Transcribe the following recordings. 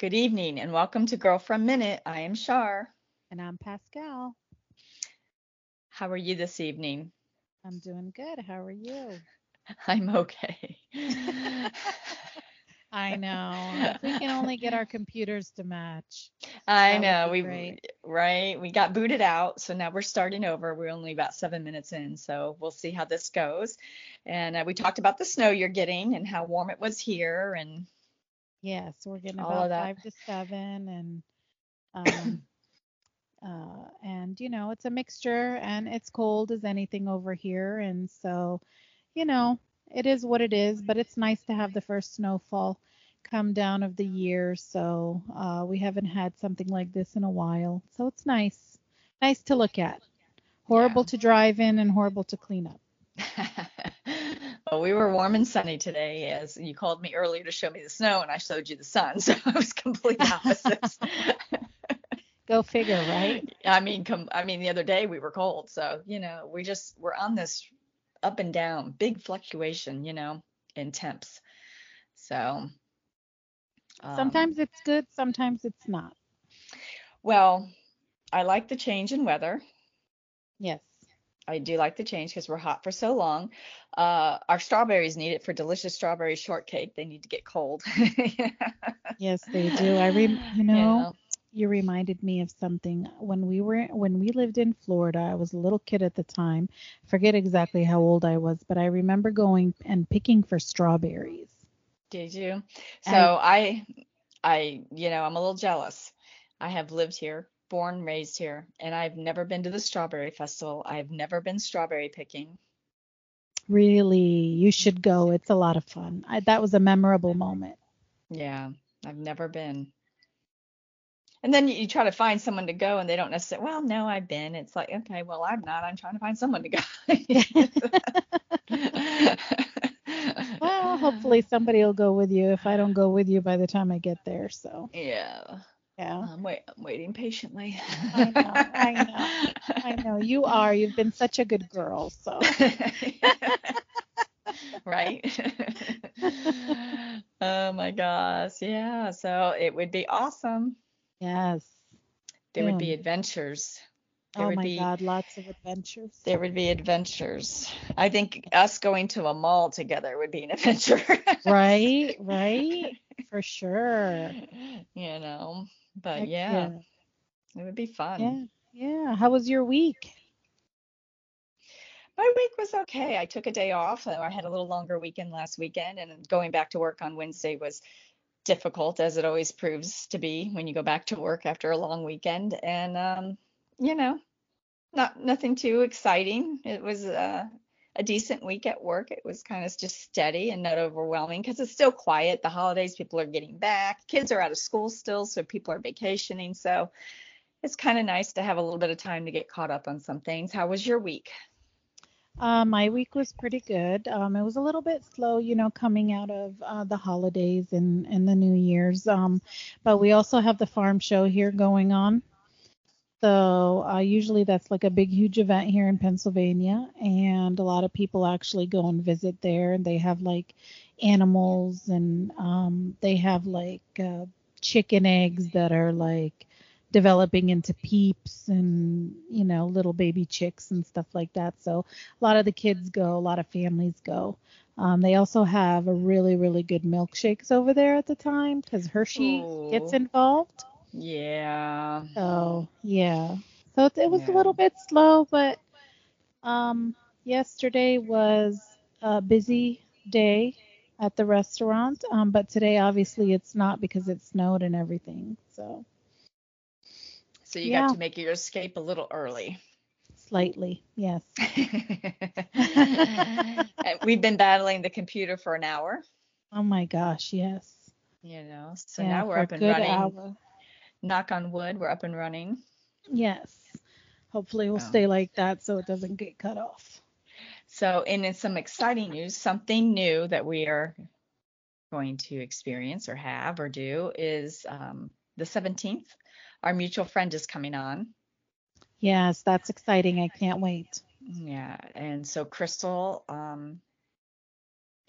Good evening and welcome to Girlfriend Minute. I am Shar. And I'm Pascal. How are you this evening? I'm doing good. How are you? I'm okay. I know. If we can only get our computers to match. I know. We great. right. We got booted out, so now we're starting over. We're only about seven minutes in, so we'll see how this goes. And uh, we talked about the snow you're getting and how warm it was here, and yes, we're getting about five to seven, and um, uh, and you know it's a mixture, and it's cold as anything over here, and so you know it is what it is, but it's nice to have the first snowfall come down of the year. So uh, we haven't had something like this in a while. So it's nice, nice to look at. Horrible yeah. to drive in and horrible to clean up. well, we were warm and sunny today, as you called me earlier to show me the snow, and I showed you the sun. So it was complete opposites. Go figure, right? I mean, com- I mean, the other day we were cold, so you know, we just we're on this up and down, big fluctuation, you know, in temps. So um, sometimes it's good, sometimes it's not. Well, I like the change in weather. Yes. I do like the change because we're hot for so long. Uh, our strawberries need it for delicious strawberry shortcake. They need to get cold. yes, they do. I re- you know, yeah you reminded me of something when we were when we lived in Florida. I was a little kid at the time. Forget exactly how old I was, but I remember going and picking for strawberries. Did you? So I I you know, I'm a little jealous. I have lived here, born, raised here, and I've never been to the strawberry festival. I've never been strawberry picking. Really, you should go. It's a lot of fun. I, that was a memorable mm-hmm. moment. Yeah, I've never been. And then you, try to find someone to go, and they don't necessarily. Well, no, I've been. It's like, okay, well, I'm not. I'm trying to find someone to go. well, hopefully somebody will go with you. If I don't go with you by the time I get there, so. Yeah. Yeah. I'm wait. I'm waiting patiently. I know. I know. I know. You are. You've been such a good girl. So. right? oh my gosh. Yeah. So it would be awesome. Yes. There would be adventures. There oh my be, God, lots of adventures. There would be adventures. I think us going to a mall together would be an adventure. right, right. For sure. You know, but yeah, yeah, it would be fun. Yeah, yeah. How was your week? My week was okay. I took a day off. I had a little longer weekend last weekend, and going back to work on Wednesday was difficult as it always proves to be when you go back to work after a long weekend and um, you know not nothing too exciting it was uh, a decent week at work it was kind of just steady and not overwhelming because it's still quiet the holidays people are getting back kids are out of school still so people are vacationing so it's kind of nice to have a little bit of time to get caught up on some things how was your week uh, my week was pretty good. Um, it was a little bit slow, you know, coming out of uh, the holidays and, and the New Year's. Um, but we also have the farm show here going on. So uh, usually that's like a big, huge event here in Pennsylvania, and a lot of people actually go and visit there. And they have like animals, and um, they have like uh, chicken eggs that are like developing into peeps and you know little baby chicks and stuff like that so a lot of the kids go a lot of families go um, they also have a really really good milkshakes over there at the time because hershey Ooh. gets involved yeah so yeah so it, it was yeah. a little bit slow but um yesterday was a busy day at the restaurant um, but today obviously it's not because it snowed and everything so so you yeah. got to make your escape a little early. Slightly, yes. We've been battling the computer for an hour. Oh my gosh, yes. You know, so yeah, now we're up and running. Hour. Knock on wood, we're up and running. Yes. Hopefully we'll oh. stay like that so it doesn't get cut off. So, and in some exciting news, something new that we are going to experience or have or do is um, the 17th our mutual friend is coming on. Yes, that's exciting. I can't wait. Yeah, and so Crystal um,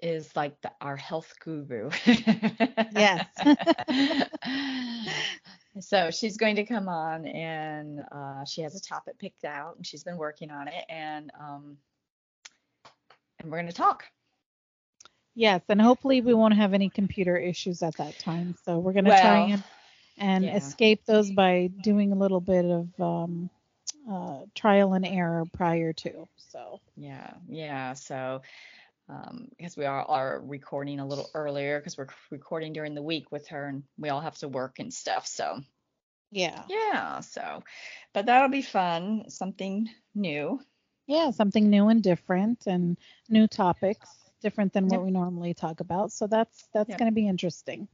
is like the, our health guru. Yes. so she's going to come on and uh, she has a topic picked out and she's been working on it and um, and we're going to talk. Yes, and hopefully we won't have any computer issues at that time. So we're gonna try and and yeah. escape those by doing a little bit of um, uh, trial and error prior to. So Yeah, yeah. So, um, because we are, are recording a little earlier because we're recording during the week with her and we all have to work and stuff. So, yeah, yeah. So, but that'll be fun. Something new. yeah, something new and different and new topics, different than what Yep. we normally talk about. So that's that's Yep. gonna be interesting.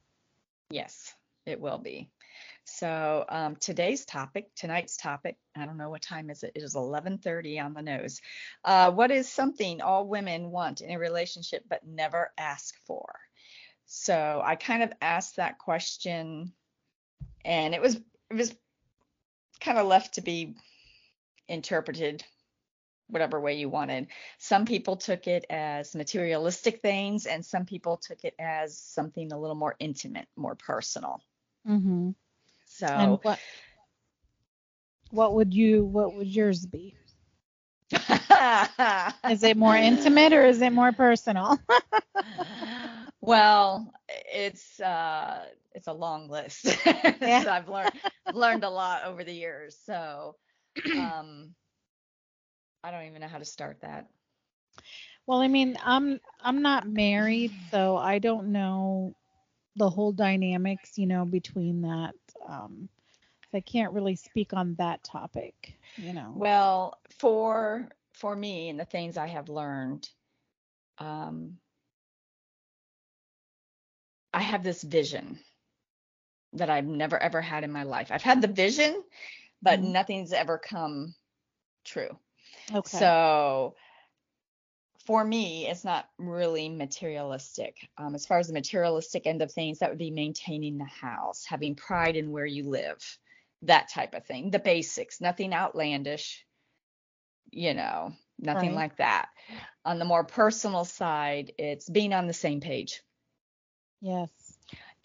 Yes, it will be. So, um, today's topic, tonight's topic, I don't know what time is it. It is 11:30 on the nose. Uh, what is something all women want in a relationship but never ask for? So, I kind of asked that question and it was it was kind of left to be interpreted whatever way you wanted. Some people took it as materialistic things and some people took it as something a little more intimate, more personal. Mm-hmm. So And what what would you what would yours be? Is it more intimate or is it more personal? well, it's uh it's a long list. Yeah. so I've learned learned a lot over the years. So um I don't even know how to start that. Well, I mean, I'm I'm not married, so I don't know the whole dynamics, you know, between that. Um, so I can't really speak on that topic, you know. Well, for for me and the things I have learned, um, I have this vision that I've never ever had in my life. I've had the vision, but Mhm. nothing's ever come true. Okay. So for me, it's not really materialistic. Um, as far as the materialistic end of things, that would be maintaining the house, having pride in where you live, that type of thing. The basics, nothing outlandish, you know, nothing Right. like that. On the more personal side, it's being on the same page. yes.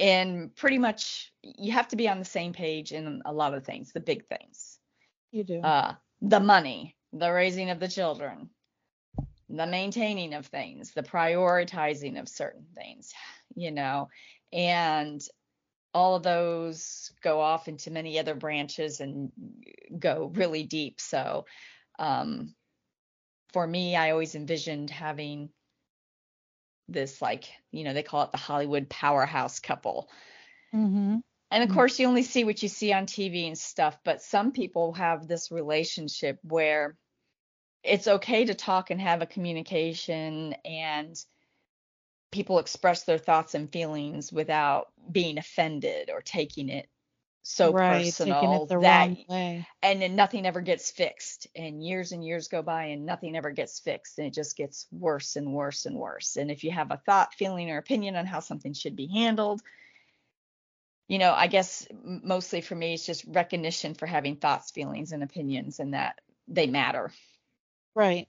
And pretty much you have to be on the same page in a lot of things, the big things. You do. uh, the money, the raising of the children, the maintaining of things, the prioritizing of certain things, you know, and all of those go off into many other branches and go really deep. So, um, for me, I always envisioned having this, like, you know, they call it the Hollywood powerhouse couple. mm-hmm. And of Mm. course, you only see what you see on TV and stuff, but some people have this relationship where it's okay to talk and have a communication and people express their thoughts and feelings without being offended or taking it so right. personal Taking it the that wrong way. and then nothing ever gets fixed and years and years go by and nothing ever gets fixed and it just gets worse and worse and worse and if you have a thought feeling or opinion on how something should be handled you know i guess mostly for me it's just recognition for having thoughts feelings and opinions and that they matter Right.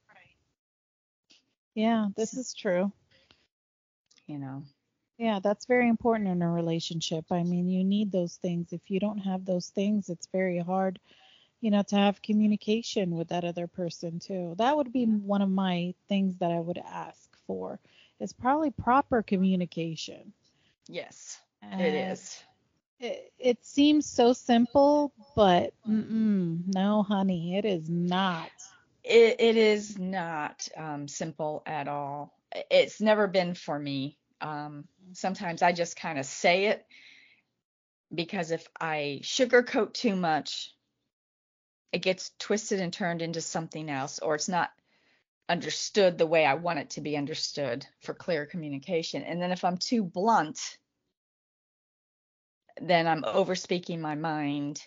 Yeah, this is true. you know Yeah, that's very important in a relationship. I mean, you need those things. If you don't have those things, it's very hard, you know, to have communication with that other person too. That would be mm-hmm. one of my things that I would ask for. Is probably proper communication. yes it And is It, it seems so simple, but no, honey, it is not. It, it is not um, simple at all. It's never been for me. Um, sometimes i just kind of say it because if i sugarcoat too much it gets twisted and turned into something else or it's not understood the way i want it to be understood for clear communication. And then if i'm too blunt then i'm overspeaking my mind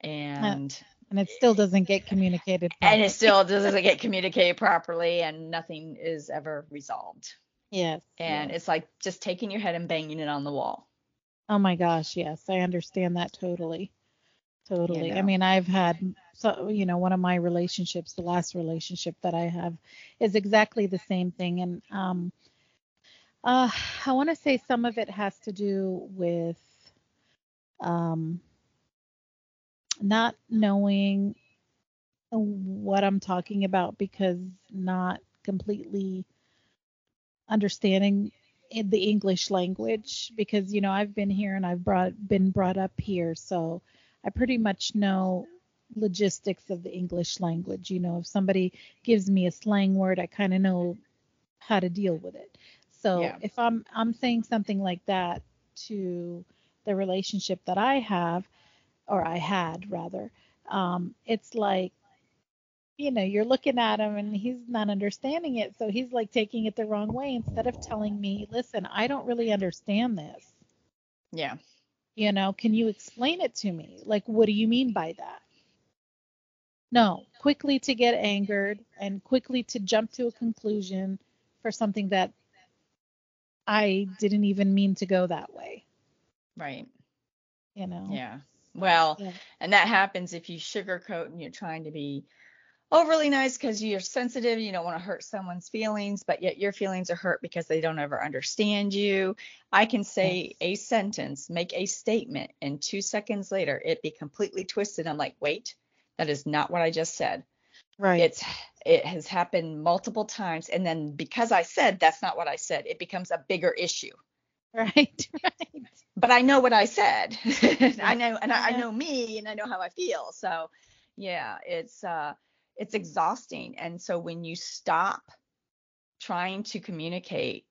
and And it still doesn't get communicated. and it still doesn't get communicated properly and nothing is ever resolved yes. and yes. it's like just taking your head and banging it on the wall Oh my gosh, yes, I understand that totally. Totally. I know. mean, I've had so you know, one of my relationships, the last relationship that I have is exactly the same thing and um Uh, I want to say some of it has to do with um, not knowing what I'm talking about because not completely understanding the English language because you know I've been here and I've brought been brought up here. So I pretty much know logistics of the English language. You know if somebody gives me a slang word I kind of know how to deal with it. So yeah. if I'm I'm saying something like that to the relationship that I have or I had rather um, it's like you know, you're looking at him and he's not understanding it. So he's like taking it the wrong way instead of telling me, listen, I don't really understand this. Yeah. You know, can you explain it to me? Like, what do you mean by that? No, quickly to get angered and quickly to jump to a conclusion for something that I didn't even mean to go that way. Right. You know? Yeah. Well, yeah. and that happens if you sugarcoat and you're trying to be overly nice because you're sensitive, you don't want to hurt someone's feelings, but yet your feelings are hurt because they don't ever understand you. I can say a sentence, make a statement, and two seconds later it be completely twisted. I'm like, wait, that is not what I just said. Right. It's it has happened multiple times, and then because I said that's not what I said, it becomes a bigger issue. Right, right. But I know what I said. I know, and I, I know me, and I know how I feel. So, yeah, it's uh it's exhausting. And so when you stop trying to communicate,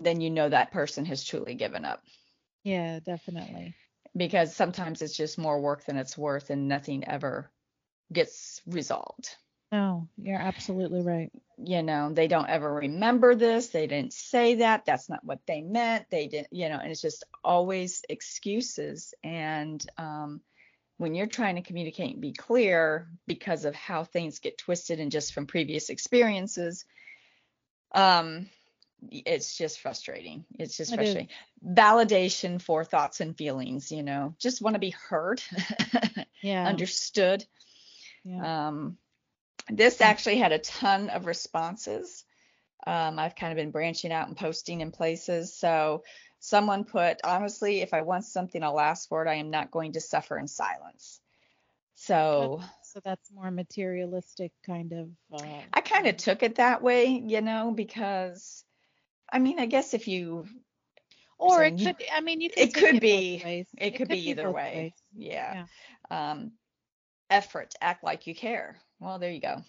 then you know that person has truly given up. Yeah, definitely. Because sometimes it's just more work than it's worth and nothing ever gets resolved. No, you're absolutely right. You know, they don't ever remember this. They didn't say that. That's not what they meant. They didn't, you know, and it's just always excuses. And um, when you're trying to communicate and be clear because of how things get twisted and just from previous experiences um it's just frustrating it's just it frustrating is. validation for thoughts and feelings you know just want to be heard yeah understood yeah. um this actually had a ton of responses um, I've kind of been branching out and posting in places. So someone put, honestly, if I want something, I'll ask for it. I am not going to suffer in silence. So so that's more materialistic kind of uh, I kind of took it that way, you know, because I mean, I guess if you or it could I mean, you it could be it, it, could, be, be either way. Yeah. yeah. Um effort, act like you care. Well, there you go.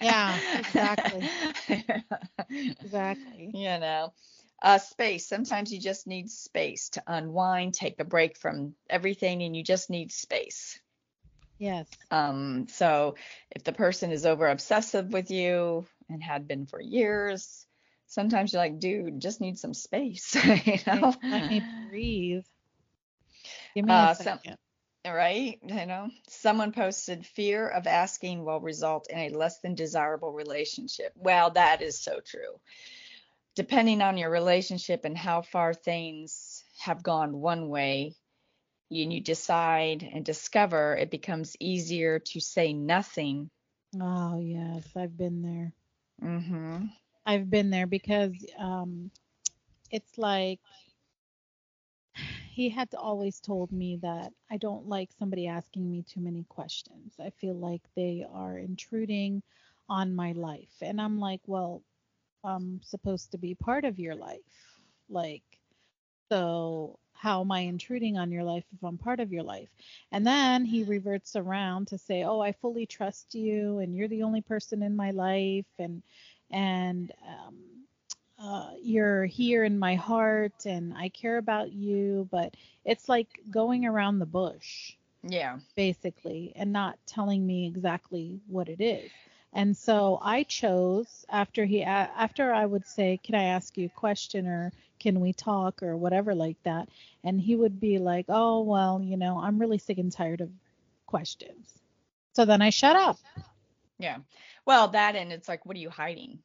yeah, exactly. exactly. You know, uh, space. Sometimes you just need space to unwind, take a break from everything, and you just need space. Yes. Um, so if the person is over obsessive with you and had been for years, sometimes you're like, dude, just need some space. you know? Let me breathe. Give me a uh, second. Some, right? You know, someone posted fear of asking will result in a less than desirable relationship. Well, that is so true. Depending on your relationship and how far things have gone one way, and you decide and discover, it becomes easier to say nothing. Oh, yes, I've been there. Mhm. I've been there because um it's like he had always told me that I don't like somebody asking me too many questions. I feel like they are intruding on my life. And I'm like, well, I'm supposed to be part of your life. Like, so how am I intruding on your life if I'm part of your life? And then he reverts around to say, oh, I fully trust you and you're the only person in my life. And, and, um, uh, you're here in my heart and I care about you, but it's like going around the bush. Yeah. Basically, and not telling me exactly what it is. And so I chose after he after I would say, "Can I ask you a question or can we talk or whatever like that?" And he would be like, "Oh, well, you know, I'm really sick and tired of questions." So then I shut up. Yeah. Well, that and it's like, what are you hiding?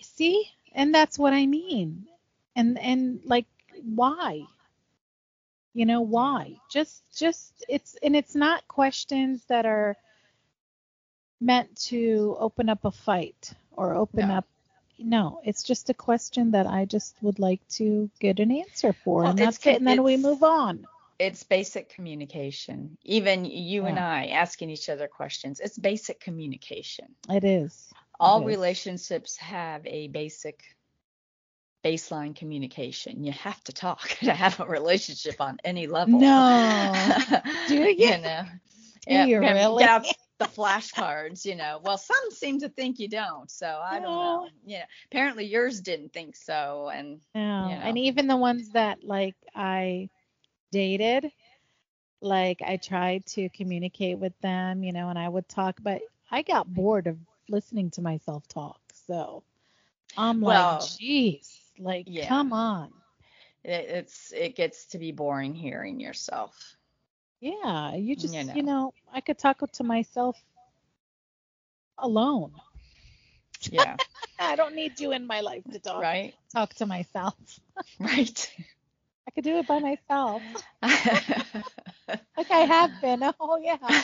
See and that's what i mean and and like why you know why just just it's and it's not questions that are meant to open up a fight or open no. up no, it's just a question that I just would like to get an answer for, Well, and that's it. And then we move on. It's basic communication. Even you and I asking each other questions. It's basic communication. It is. All is. relationships have a basic baseline communication. You have to talk to have a relationship on any level. No. Do you? you know. Do you and really? Get out the flashcards, you know. Well, some seem to think you don't, so I don't know. No. Yeah. Apparently yours didn't think so, and No. you And even the ones that like I dated, like I tried to communicate with them, you know, and I would talk, but I got bored of listening to myself talk. So I'm Well, like, geez, like, yeah. come on. it, it's it gets to be boring hearing yourself. Yeah, you just, You know. you know, I could talk to myself alone. Yeah. I don't need you in my life to talk right. talk to myself. Right. I could do it by myself, like I have been. Oh yeah.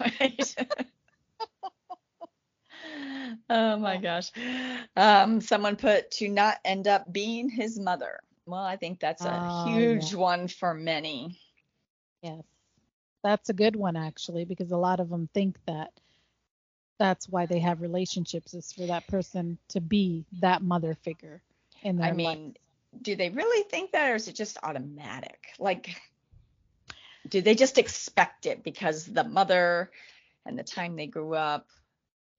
right. Oh my gosh. Um, someone put to not end up being his mother. Well, I think that's a Oh, huge yeah. one for many. Yes. That's a good one actually because a lot of them think that that's why they have relationships is for that person to be that mother figure in their I life. mean, do they really think that or is it just automatic? Like do they just expect it because the mother and the time they grew up?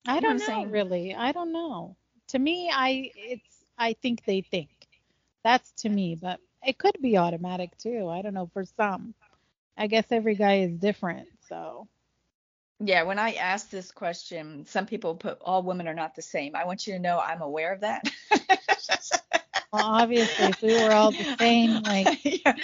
I you know what don't know saying? really. I don't know. To me, I it's I think they think. That's to me, but it could be automatic too. I don't know for some. I guess every guy is different, so Yeah, when I asked this question, some people put all women are not the same. I want you to know I'm aware of that. well, obviously if we were all the same, like yeah,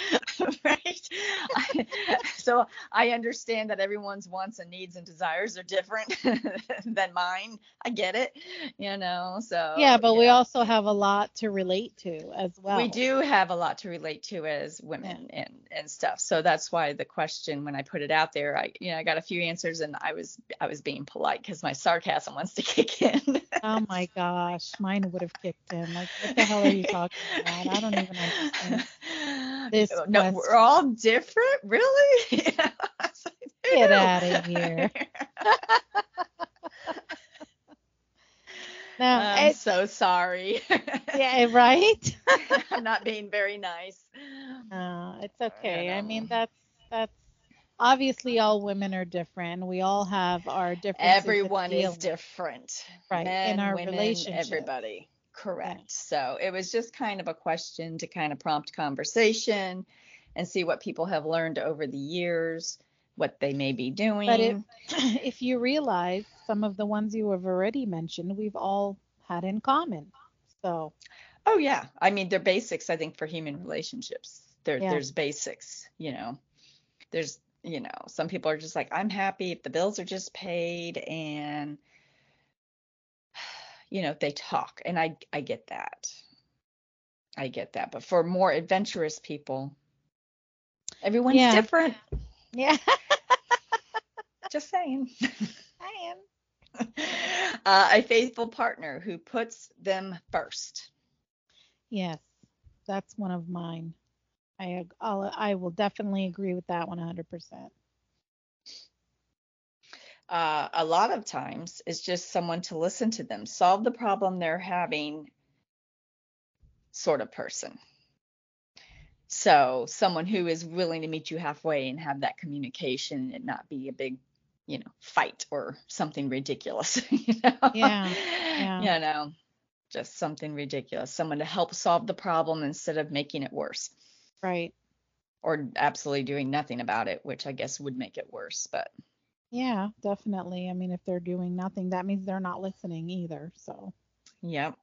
right. I, so I understand that everyone's wants and needs and desires are different than mine. I get it, you know. So yeah, but we yeah. also have a lot to relate to as well. we do have a lot to relate to as women and and stuff. So that's why the question when I put it out there, I you know I got a few answers and I was I was being polite because my sarcasm wants to kick in. Oh my gosh, mine would have kicked in. Like, what the hell are you talking about? I don't even understand. This no, question. we're all different, really. Yeah, like, Get out of here. No, I'm so sorry. yeah, right. I'm not being very nice. No, it's okay. I mean, that's that's obviously all women are different. We all have our differences. of Everyone is different. Right, in our women, relationship. everybody. Correct. So it was just kind of a question to kind of prompt conversation and see what people have learned over the years, what they may be doing. But if if you realize some of the ones you have already mentioned, we've all had in common. So Oh yeah, I mean they're basics. I think for human relationships, there Yeah. there's basics. You know, there's you know some people are just like I'm happy if the bills are just paid and you know they talk, and I I get that. I get that. But for more adventurous people, everyone's Yeah. different. yeah, Just saying. I am. uh, a faithful partner who puts them first. Yes, that's one of mine. I I'll, I will definitely agree with that 100%. Uh, a lot of times it's just someone to listen to them, solve the problem they're having, sort of person. So someone who is willing to meet you halfway and have that communication and not be a big, you know, fight or something ridiculous. you know? Yeah, yeah. You know, just something ridiculous. Someone to help solve the problem instead of making it worse Right. or absolutely doing nothing about it, which I guess would make it worse. But Yeah, definitely. I mean, if they're doing nothing, that means they're not listening either. So, Yep.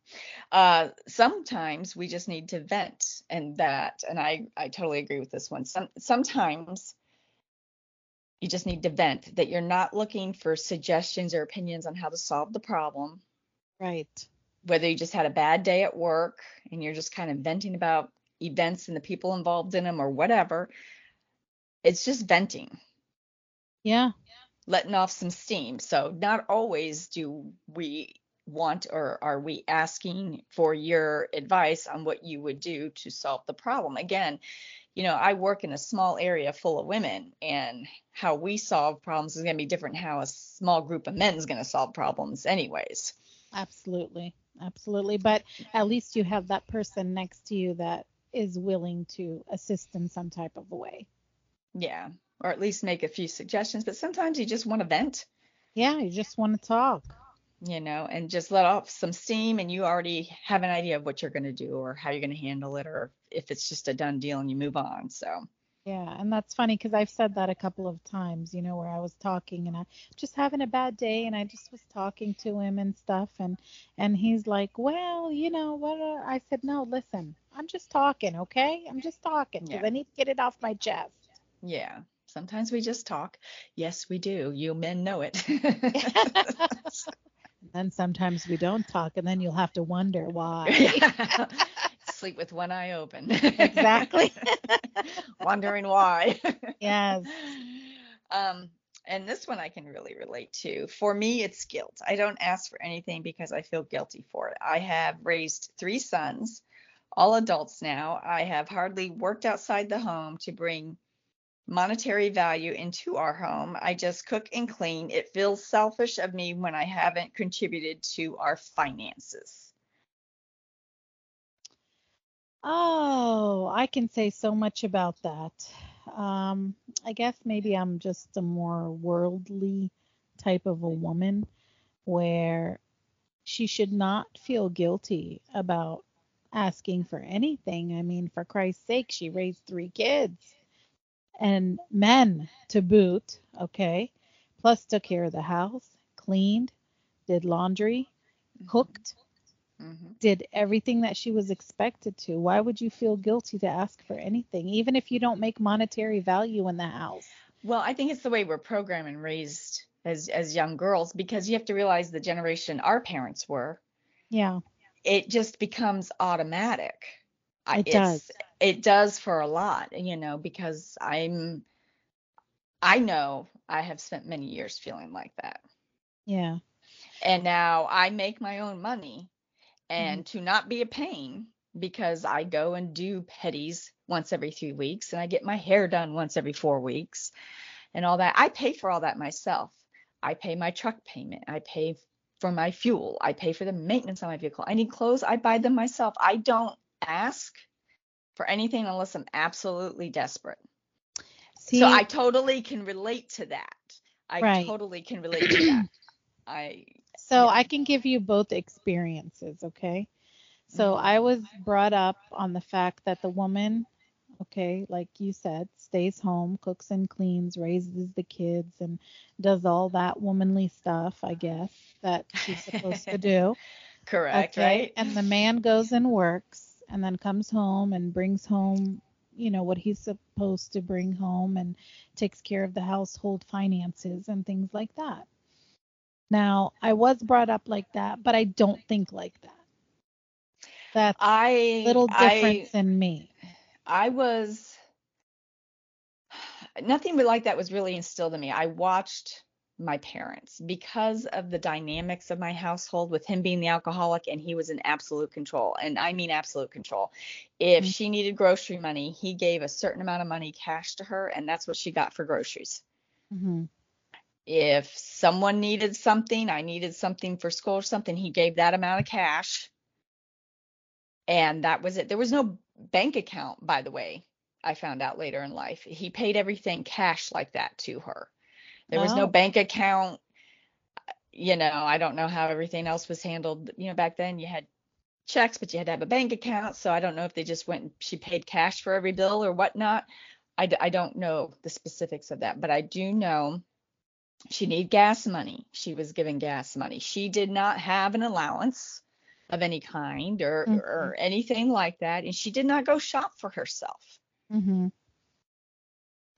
Uh, sometimes we just need to vent, and that, and I, I totally agree with this one. Some, sometimes you just need to vent. That you're not looking for suggestions or opinions on how to solve the problem. right. Whether you just had a bad day at work and you're just kind of venting about events and the people involved in them or whatever. It's just venting, Yeah. Letting off some steam. So not always do we want or are we asking for your advice on what you would do to solve the problem? Again, you know, I work in a small area full of women, and how we solve problems is going to be different how a small group of men is going to solve problems, anyways. Absolutely. Absolutely. But at least you have that person next to you that is willing to assist in some type of a way. Yeah. Or at least make a few suggestions. But sometimes you just want to vent. Yeah. You just want to talk. You know, and just let off some steam, and you already have an idea of what you're going to do or how you're going to handle it, or if it's just a done deal and you move on. So, yeah, and that's funny because I've said that a couple of times, you know, where I was talking and I just having a bad day and I just was talking to him and stuff and and he's like, "Well, you know, what uh, I said, "No, listen. I'm just talking, okay? I'm just talking because Yeah. I need to get it off my chest." yeah. Sometimes we just talk. Yes, we do. You men know it. then sometimes we don't talk and then you'll have to wonder why. Yeah. Sleep with one eye open. Exactly. Wondering why. yes. Um, and this one I can really relate to. For me, it's guilt. I don't ask for anything because I feel guilty for it. I have raised three sons, all adults now. I have hardly worked outside the home to bring monetary value into our home. I just cook and clean. It feels selfish of me when I haven't contributed to our finances. Oh, I can say so much about that. Um, I guess maybe I'm just a more worldly type of a woman where she should not feel guilty about asking for anything. I mean, for Christ's sake, she raised three kids and men to boot, okay? Plus took care of the house, cleaned, did laundry, cooked, hmm did everything that she was expected to. Why would you feel guilty to ask for anything, even if you don't make monetary value in the house? Well, I think it's the way we're programmed and raised as as young girls because you have to realize the generation our parents were. Yeah, It just becomes automatic. I- It it's- does. It does for a lot, you know, because I'm I know I have spent many years feeling like that. yeah, And now I make my own money mm-hmm. and to not be a pain because I go and do petties once every three weeks and I get my hair done once every four weeks and all that. I pay for all that myself. I pay my truck payment. I pay for my fuel. I pay for the maintenance on my vehicle. I need clothes. I buy them myself. I don't ask for anything unless I'm absolutely desperate. See, so I totally can relate to that. I Right. totally can relate to that. I so yeah. I can give you both experiences, okay? So Mhm. I was brought up on the fact that the woman, okay, like you said, stays home, cooks and cleans, raises the kids, and does all that womanly stuff, I guess, that she's supposed to do. correct, okay. right? And the man goes and works and then comes home and brings home, you know, what he's supposed to bring home and takes care of the household finances and things like that. Now, I was brought up like that, but I don't think like that. That's I a little difference I, in me. I was nothing like that was really instilled in me. I watched my parents because of the dynamics of my household with him being the alcoholic and he was in absolute control and I mean absolute control. If Mhm. she needed grocery money, he gave a certain amount of money cash to her and that's what she got for groceries. hmm If someone needed something, I needed something for school or something, he gave that amount of cash and that was it. There was no bank account, by the way. I found out later in life. He paid everything cash like that to her. There was no bank account. You know, I don't know how everything else was handled. You know, back then you had checks, but you had to have a bank account. So I don't know if they just went and she paid cash for every bill or whatnot. I, d- I don't know the specifics of that, but I do know she needed gas money. She was given gas money. She did not have an allowance of any kind or, Mhm. or anything like that. And she did not go shop for herself. hmm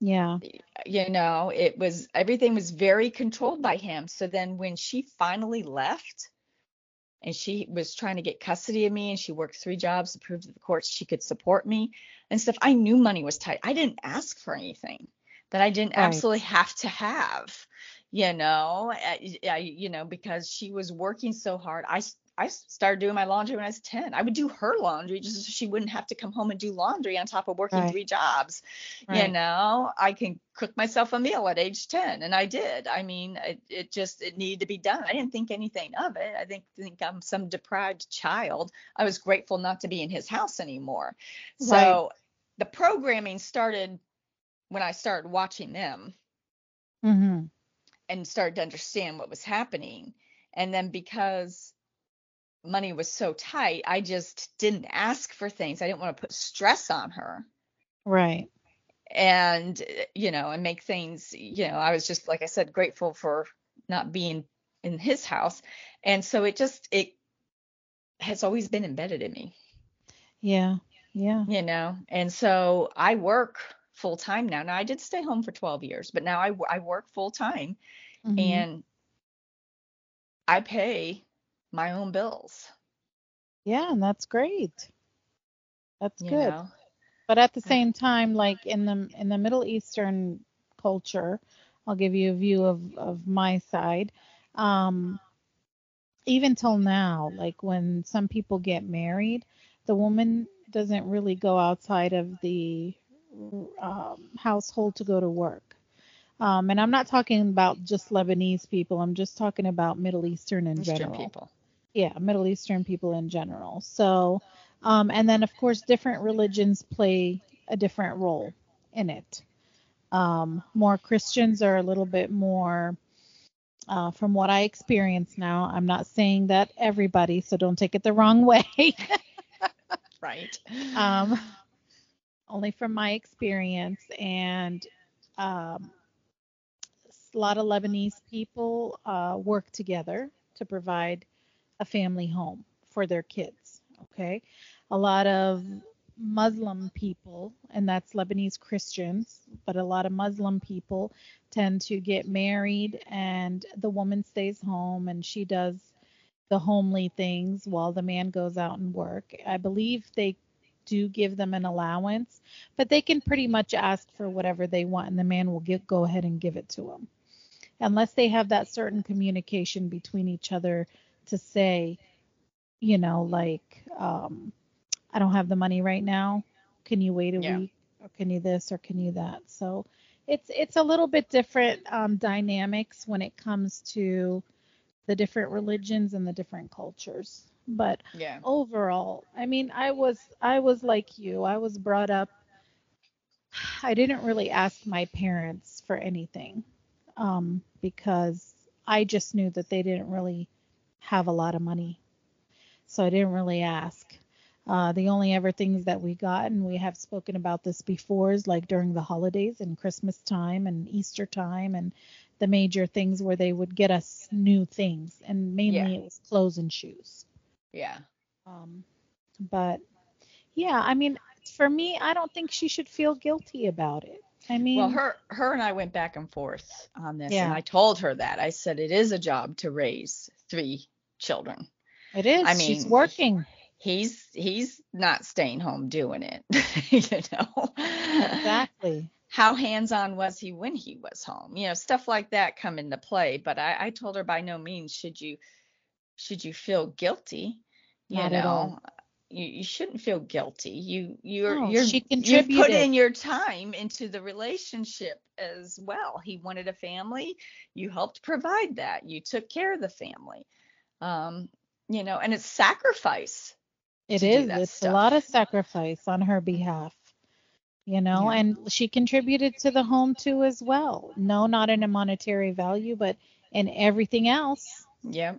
Yeah. you know it was everything was very controlled by him so then when she finally left and she was trying to get custody of me and she worked three jobs to prove to the courts she could support me and stuff i knew money was tight i didn't ask for anything that i didn't Right. absolutely have to have you know, eh, I, you know, because she was working so hard. I I started doing my laundry when I was 10. I would do her laundry just so she wouldn't have to come home and do laundry on top of working right. three jobs. Right. You know, I can cook myself a meal at age 10 and I did. I mean, it, it, just it needed to be done. I didn't think anything of it. I think think I'm some deprived child. I was grateful not to be in his house anymore. So the programming started when I started watching them. Mm-hmm. And started to understand what was happening. And then because money was so tight, I just didn't ask for things. I didn't want to put stress on her. Right. And, you know, and make things, you know, I was just, like I said, grateful for not being in his house. And so it just, it has always been embedded in me. Yeah. Yeah. You know, and so I work full time now. Now I did stay home for 12 years, but now I, I work full time mm-hmm. and I pay my own bills. Yeah, and that's great. That's you good. Know? But at the same time, like in the in the Middle Eastern culture, I'll give you a view of of my side. Um, even till now, like when some people get married, the woman doesn't really go outside of the um, household to go to work. Um, and I'm not talking about just Lebanese people. I'm just talking about Middle Eastern in Eastern general. people yeah, Middle Eastern people in general. So, um, and then of course, different religions play a different role in it. Um, more Christians are a little bit more, uh, from what I experience now. I'm not saying that everybody, so don't take it the wrong way. right. Um, only from my experience, and um, a lot of Lebanese people uh, work together to provide a family home for their kids. Okay. A lot of Muslim people, and that's Lebanese Christians, but a lot of Muslim people tend to get married and the woman stays home and she does the homely things while the man goes out and work. I believe they do give them an allowance, but they can pretty much ask for whatever they want and the man will get, go ahead and give it to them. Unless they have that certain communication between each other to say, you know, like, um, I don't have the money right now. Can you wait a yeah. week? Or can you this or can you that? So it's it's a little bit different um, dynamics when it comes to the different religions and the different cultures. But yeah. overall, I mean, I was I was like you. I was brought up. I didn't really ask my parents for anything um, because I just knew that they didn't really have a lot of money. So I didn't really ask. Uh, the only ever things that we got, and we have spoken about this before, is like during the holidays and Christmas time and Easter time and the major things where they would get us new things, and mainly yeah. it was clothes and shoes. Yeah. Um, but yeah, I mean, for me, I don't think she should feel guilty about it. I mean, well, her her and I went back and forth on this, yeah. and I told her that I said it is a job to raise three children. It is. I mean, she's working. He's he's not staying home doing it. you know. Exactly. How hands-on was he when he was home? You know, stuff like that come into play. But I, I told her by no means should you should you feel guilty. You not know, you, you shouldn't feel guilty. You you're no, you're you put in your time into the relationship as well. He wanted a family. You helped provide that. You took care of the family um, you know, and it's sacrifice. It is. It's stuff. a lot of sacrifice on her behalf, you know, yeah. and she contributed to the home too as well. No, not in a monetary value, but in everything else. Yeah.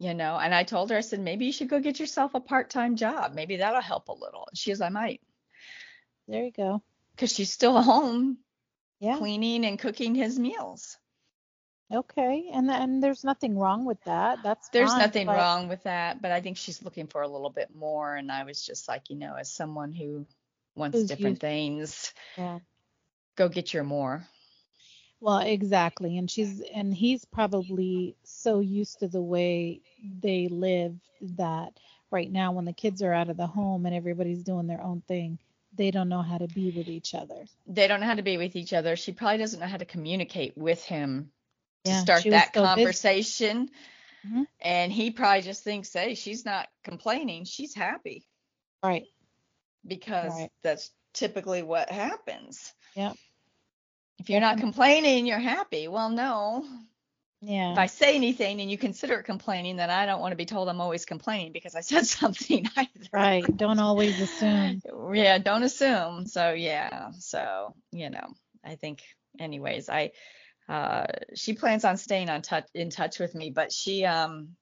You know, and I told her, I said, maybe you should go get yourself a part time job. Maybe that'll help a little. She goes, I might. There you go. Because she's still home yeah. cleaning and cooking his meals. Okay, and and there's nothing wrong with that. That's there's fine, nothing but... wrong with that, but I think she's looking for a little bit more. And I was just like, you know, as someone who wants Who's different used... things, yeah, go get your more. Well, exactly, and she's and he's probably so used to the way they live that right now when the kids are out of the home and everybody's doing their own thing, they don't know how to be with each other. They don't know how to be with each other. She probably doesn't know how to communicate with him to Yeah, start that so conversation. Mhm. And he probably just thinks, hey, she's not complaining, she's happy Right. because Right. that's typically what happens. Yep. If you're not complaining, you're happy. Well, no. Yeah. If I say anything and you consider it complaining, then I don't want to be told I'm always complaining because I said something either. Right. Don't always assume. Yeah, don't assume. So yeah. So, you know, I think anyways, I uh she plans on staying on touch in touch with me, but she um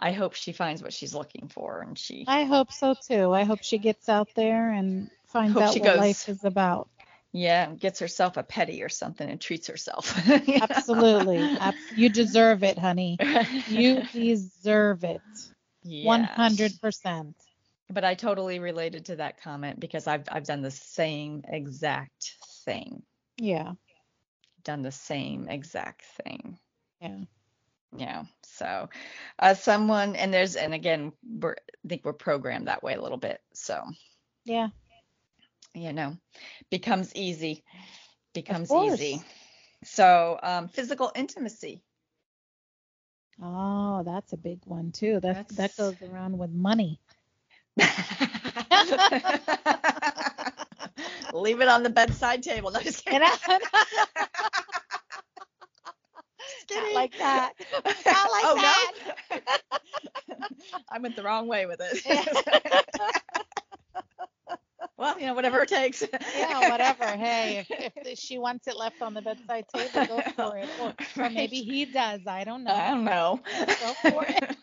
I hope she finds what she's looking for and she I hope so too. I hope she gets out there and finds out what goes- life is about. yeah, gets herself a petty or something and treats herself. You? Absolutely. Abs- you deserve it, honey. You deserve it. Yes. hundred percent. But I totally related to that comment because I've I've done the same exact thing. Yeah. Done the same exact thing. Yeah. Yeah. So, uh, someone and there's and again we're I think we're programmed that way a little bit. So Yeah. you know, becomes easy. Becomes easy. So um, physical intimacy. Oh, that's a big one too. That that goes around with money. Leave it on the bedside table. No, just kidding. And I- Kidding. Not like that. Not like oh, that. No? I went the wrong way with it. well, you know, whatever it takes. yeah, whatever. Hey, if, if she wants it left on the bedside table, go for it. Or, or maybe he does. I don't know. I don't know. Go for it.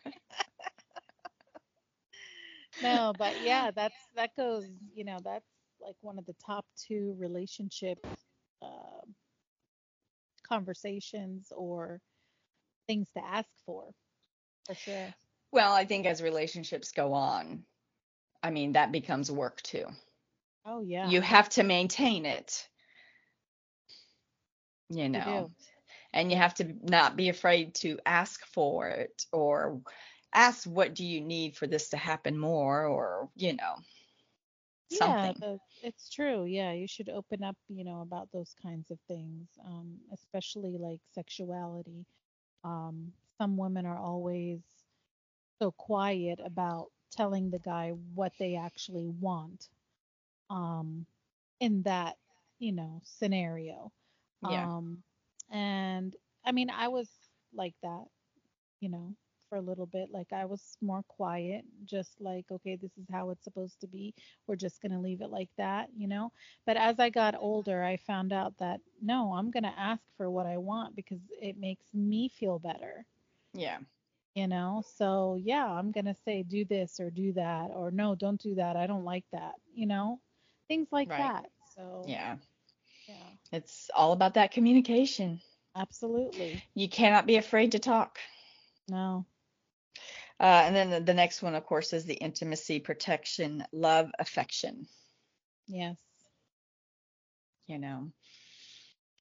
no, but yeah, that's that goes. You know, that's like one of the top two relationship uh, conversations or things to ask for, for sure. Well, I think as relationships go on, I mean, that becomes work too. Oh yeah. You have to maintain it. You know, do. and you have to not be afraid to ask for it or ask what do you need for this to happen more or, you know, something. the, it's true. Yeah, you should open up, you know, about those kinds of things, um, especially like sexuality. Um, some women are always so quiet about telling the guy what they actually want um, in that, you know, scenario. Yeah. Um, and I mean, I was like that, you know, for a little bit. Like I was more quiet, just like, okay, this is how it's supposed to be. We're just going to leave it like that, you know. But as I got older, I found out that no, I'm going to ask for what I want because it makes me feel better, Yeah. you know. So, yeah, I'm going to say do this or do that or no, don't do that. I don't like that, you know. Things like Right. that. So, Yeah. yeah, It's all about that communication. absolutely. You cannot be afraid to talk. No. Uh, and then the, the next one, of course, is the intimacy, protection, love, affection. Yes. You know,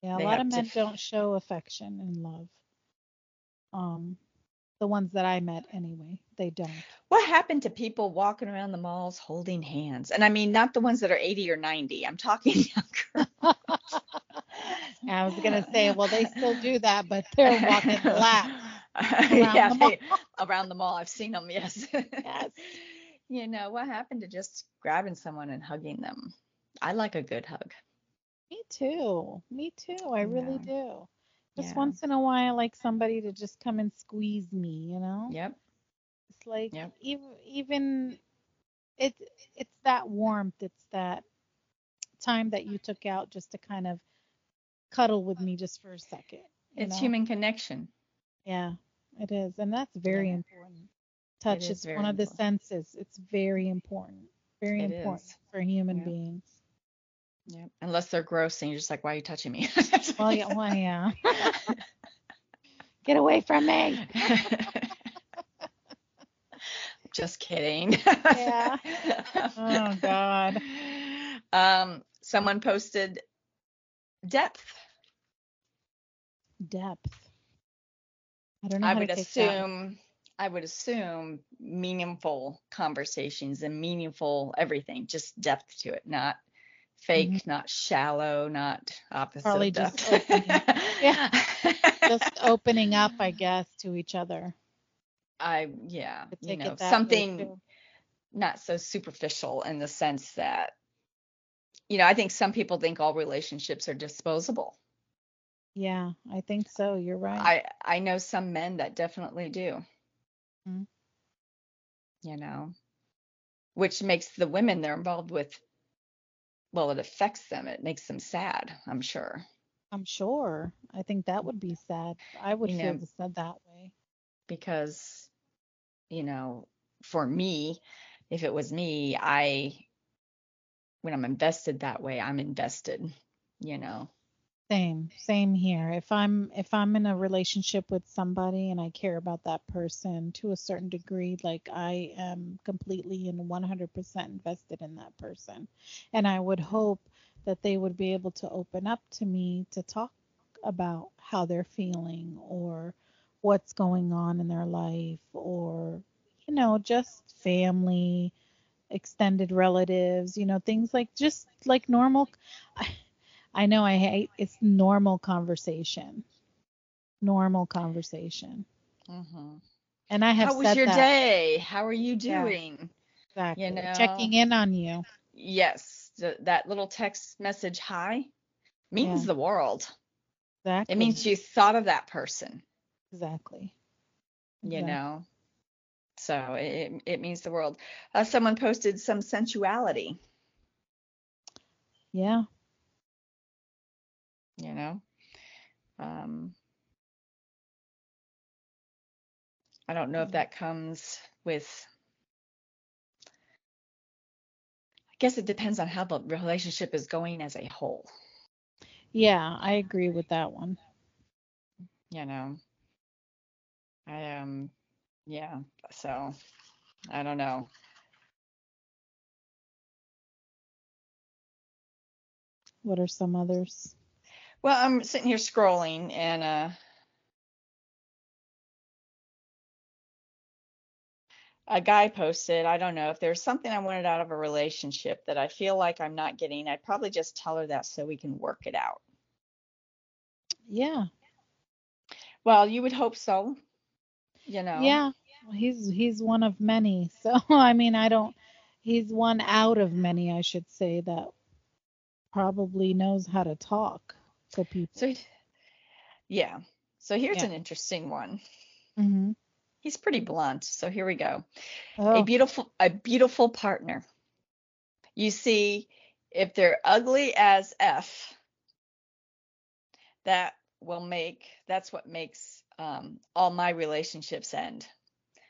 Yeah, a lot of men f- don't show affection and love. Um, the ones that I met anyway, they don't. what happened to people walking around the malls holding hands? And I mean, not the ones that are 80 or 90. I'm talking younger. I was gonna say, well, they still do that, but they're walking laps. yeah, the they- around the mall. I've seen them. Yes. Yes. You know, what happened to just grabbing someone and hugging them? I like a good hug. Me too. Me too. I really do. Just Yeah. once in a while, I like somebody to just come and squeeze me, you know? Yep. It's like Yep. even even it's it's that warmth, it's that time that you took out just to kind of cuddle with me just for a second. It's know? human connection. Yeah, it is, and that's very Yeah. important. Touch is is, one of the senses. It's very important. Very It important is. for human Yeah. beings. Yep. Unless they're gross and you're just like, why are you touching me? Well, yeah, well, yeah. Get away from me. just kidding. Yeah. Oh God. Um, someone posted depth. Depth. I don't know I would assume I would assume meaningful conversations and meaningful everything, just depth to it, not fake, mm-hmm. not shallow, not opposite Probably just opening, yeah, just opening up, I guess, to each other. I yeah, you know, something not so superficial in the sense that you know, I think some people think all relationships are disposable. Yeah, I think so. You're right. I I know some men that definitely do. Mm-hmm. You know, which makes the women they're involved with well, it affects them. It makes them sad, I'm sure. I'm sure. I think that would be sad. I would you feel know, sad that way. Because, you know, for me, if it was me, I, when I'm invested that way, I'm invested, you know. Same, same here. If I'm if I'm in a relationship with somebody and I care about that person to a certain degree, like I am completely and 100% invested in that person. And I would hope that they would be able to open up to me to talk about how they're feeling or what's going on in their life or you know, just family, extended relatives, you know, things like just like normal I, know I hate it's normal conversation. Normal conversation. Mm-hmm. And I have How was your that. day? How are you doing? Yeah, exactly. You know, checking in on you. Yes, that little text message hi means yeah. the world. Exactly. It means you thought of that person. Exactly. You know. So it it means the world. Uh, someone posted some sensuality. Yeah you know? Um, i don't know if that comes with i guess it depends on how the relationship is going as a whole. Yeah i agree with that one. You know? I um yeah so i don't know. What are some others well, I'm sitting here scrolling and uh a guy posted, I don't know, if there's something I wanted out of a relationship that I feel like I'm not getting, I'd probably just tell her that so we can work it out. Yeah. Well, you would hope so. You know. Yeah. He's he's one of many. So I mean, I don't he's one out of many, I should say, that probably knows how to talk to people. So, yeah. So here's yeah. an interesting one. Mm-hmm. He's pretty blunt. So here we go. Oh. A beautiful, a beautiful partner. You see, if they're ugly as f, that will make. That's what makes um, all my relationships end.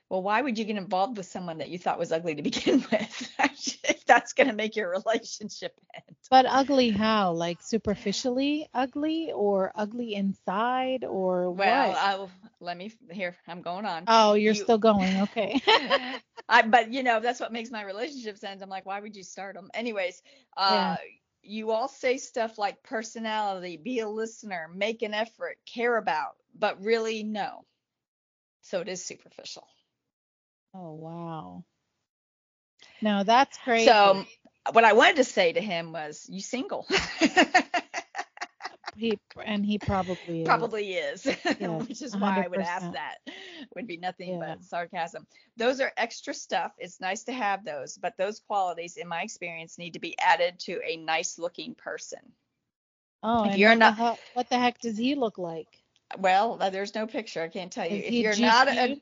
Well, why would you get involved with someone that you thought was ugly to begin with? if that's going to make your relationship end. But ugly how? Like superficially ugly or ugly inside or well, what? Well, let me here. I'm going on. Oh, you're you, still going. Okay. I but you know, that's what makes my relationships end. I'm like, why would you start them? Anyways, uh yeah. you all say stuff like personality, be a listener, make an effort, care about, but really no. So it is superficial. Oh, wow. No, that's crazy. So what I wanted to say to him was, "You single?" he and he probably is. probably is, yes, which is why 100%. I would ask that. Would be nothing yeah. but sarcasm. Those are extra stuff. It's nice to have those, but those qualities, in my experience, need to be added to a nice-looking person. Oh, if you're not, the heck, what the heck does he look like? Well, uh, there's no picture. I can't tell you. Is if you're not a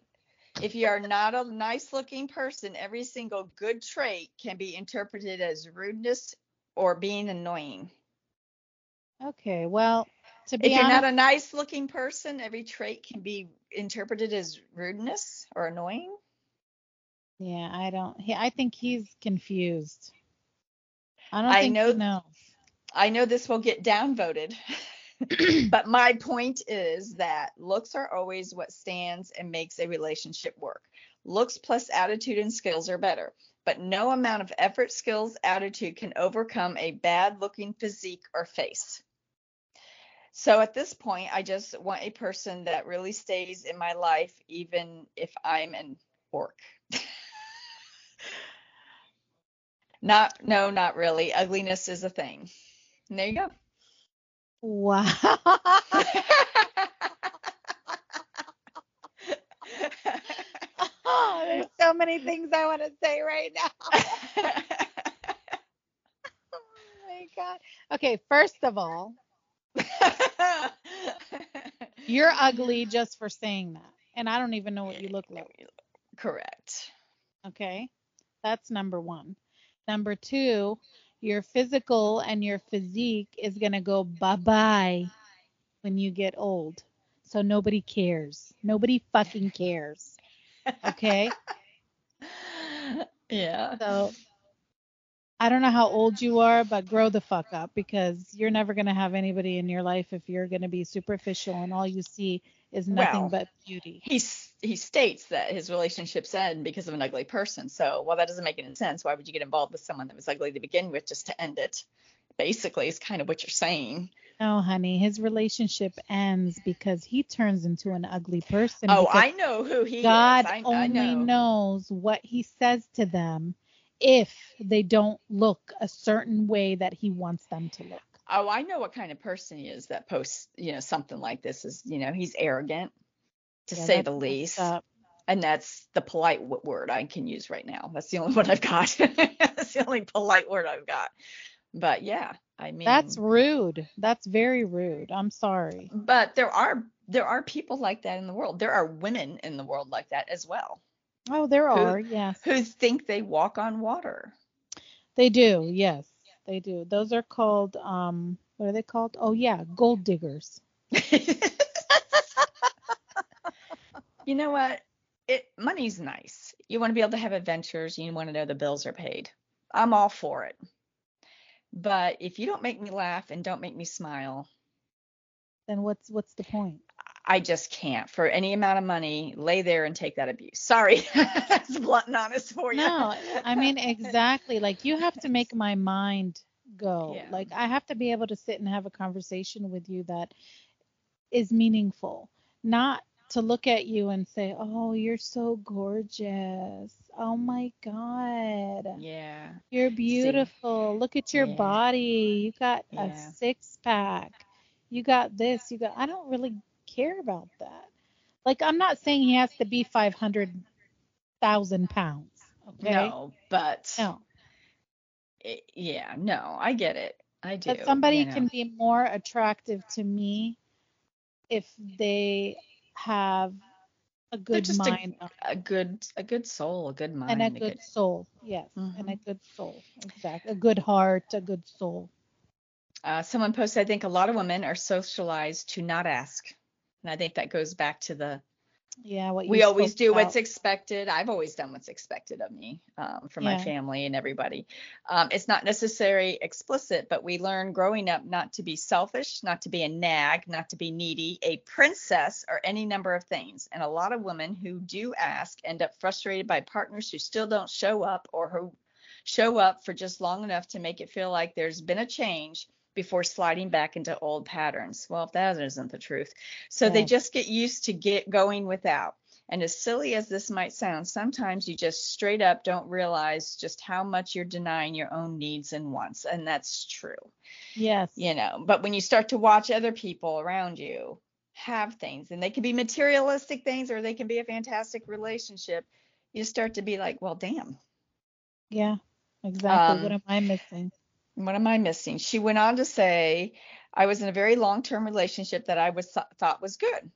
if you are not a nice looking person, every single good trait can be interpreted as rudeness or being annoying. Okay, well, to be if you're not a nice looking person, every trait can be interpreted as rudeness or annoying. Yeah, I don't. He, I think he's confused. I don't I think know, he knows. I know this will get downvoted. but my point is that looks are always what stands and makes a relationship work. Looks plus attitude and skills are better, but no amount of effort, skills, attitude can overcome a bad looking physique or face. So at this point, I just want a person that really stays in my life, even if I'm in work. Not, no, not really. Ugliness is a thing. And there you go. Wow. oh, there's so many things I want to say right now. oh my god. Okay, first of all, you're ugly just for saying that. And I don't even know what you look like. Correct. Okay. That's number 1. Number 2, your physical and your physique is going to go bye-bye when you get old. So nobody cares. Nobody fucking cares. Okay? yeah. So I don't know how old you are, but grow the fuck up because you're never going to have anybody in your life if you're going to be superficial and all you see is nothing Well, but beauty. He s- he states that his relationships end because of an ugly person. So, well, that doesn't make any sense. Why would you get involved with someone that was ugly to begin with just to end it? Basically, is kind of what you're saying. No, honey, his relationship ends because he turns into an ugly person. oh, I know who he God is. I, only I know. knows what he says to them if they don't look a certain way that he wants them to look. Oh, I know what kind of person he is that posts, you know, something like this. Is you know, he's arrogant, to Yeah, say the least. And that's the polite w- word I can use right now. That's the only one I've got. that's the only polite word I've got. But yeah, I mean, That's rude. That's very rude. I'm sorry. but there are there are people like that in the world. There are women in the world like that as well Oh, there Who- are. Yes. who think they walk on water. They do. Yes. They do. Those are called um what are they called? Oh yeah, gold diggers. you know what? It money's nice. You want to be able to have adventures. You want to know the bills are paid. I'm all for it. But if you don't make me laugh and don't make me smile, Then what's what's the point? I just can't for any amount of money lay there and take that abuse. Sorry, that's blunt and honest for you. No, I mean exactly. Like you have to make my mind go. Yeah. Like I have to be able to sit and have a conversation with you that is meaningful, not to look at you and say, "Oh, you're so gorgeous. Oh my god. Yeah. You're beautiful. Look at your Yeah. body. You got Yeah. a six pack. You got this. You got. I don't really care about that. Like, I'm not saying he has to be 500,000 pounds. Okay. No, but No. it- yeah, no, I get it. I do. But somebody you know. can be more attractive to me if they have a good just a- mind a good a good soul, a good mind, and a a good soul. Yes. Mm-hmm. And a good soul. Exactly. A good heart, a good soul. Uh, someone posted, I think a lot of women are socialized to not ask. And I think that goes back to the Yeah. What you we always do what's expected. I've always done what's expected of me um, from my family and everybody. Um, it's not necessarily explicit, but we learn growing up not to be selfish, not to be a nag, not to be needy, a princess, or any number of things. And a lot of women who do ask end up frustrated by partners who still don't show up or who show up for just long enough to make it feel like there's been a change before sliding back into old patterns. Well, if that isn't the truth. So they just get used to get going without. And as silly as this might sound, sometimes you just straight up don't realize just how much you're denying your own needs and wants. And that's true, Yes. you know. But when you start to watch other people around you have things, and they can be materialistic things or they can be a fantastic relationship, you start to be like, well, damn, Yeah. Exactly. Um, what am I missing? What am I missing? She went on to say, I was in a very long term relationship that I was thought was good.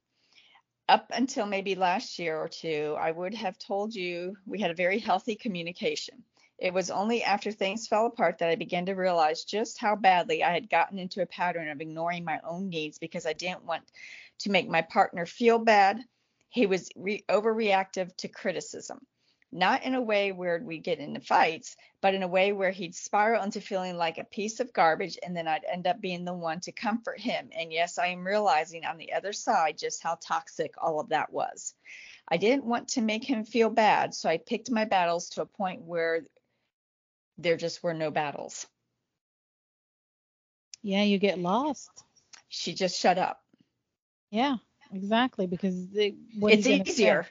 Up until maybe last year or two, I would have told you we had a very healthy communication. It was only after things fell apart that I began to realize just how badly I had gotten into a pattern of ignoring my own needs because I didn't want to make my partner feel bad. He was re- overreactive to criticism not in a way where we get into fights, but in a way where he'd spiral into feeling like a piece of garbage, and then I'd end up being the one to comfort him. And yes, I am realizing on the other side just how toxic all of that was. I didn't want to make him feel bad, so I picked my battles to a point where there just were no battles. Yeah, you get lost. She just shut up. Yeah, exactly. Because they, it's you gonna say? easier.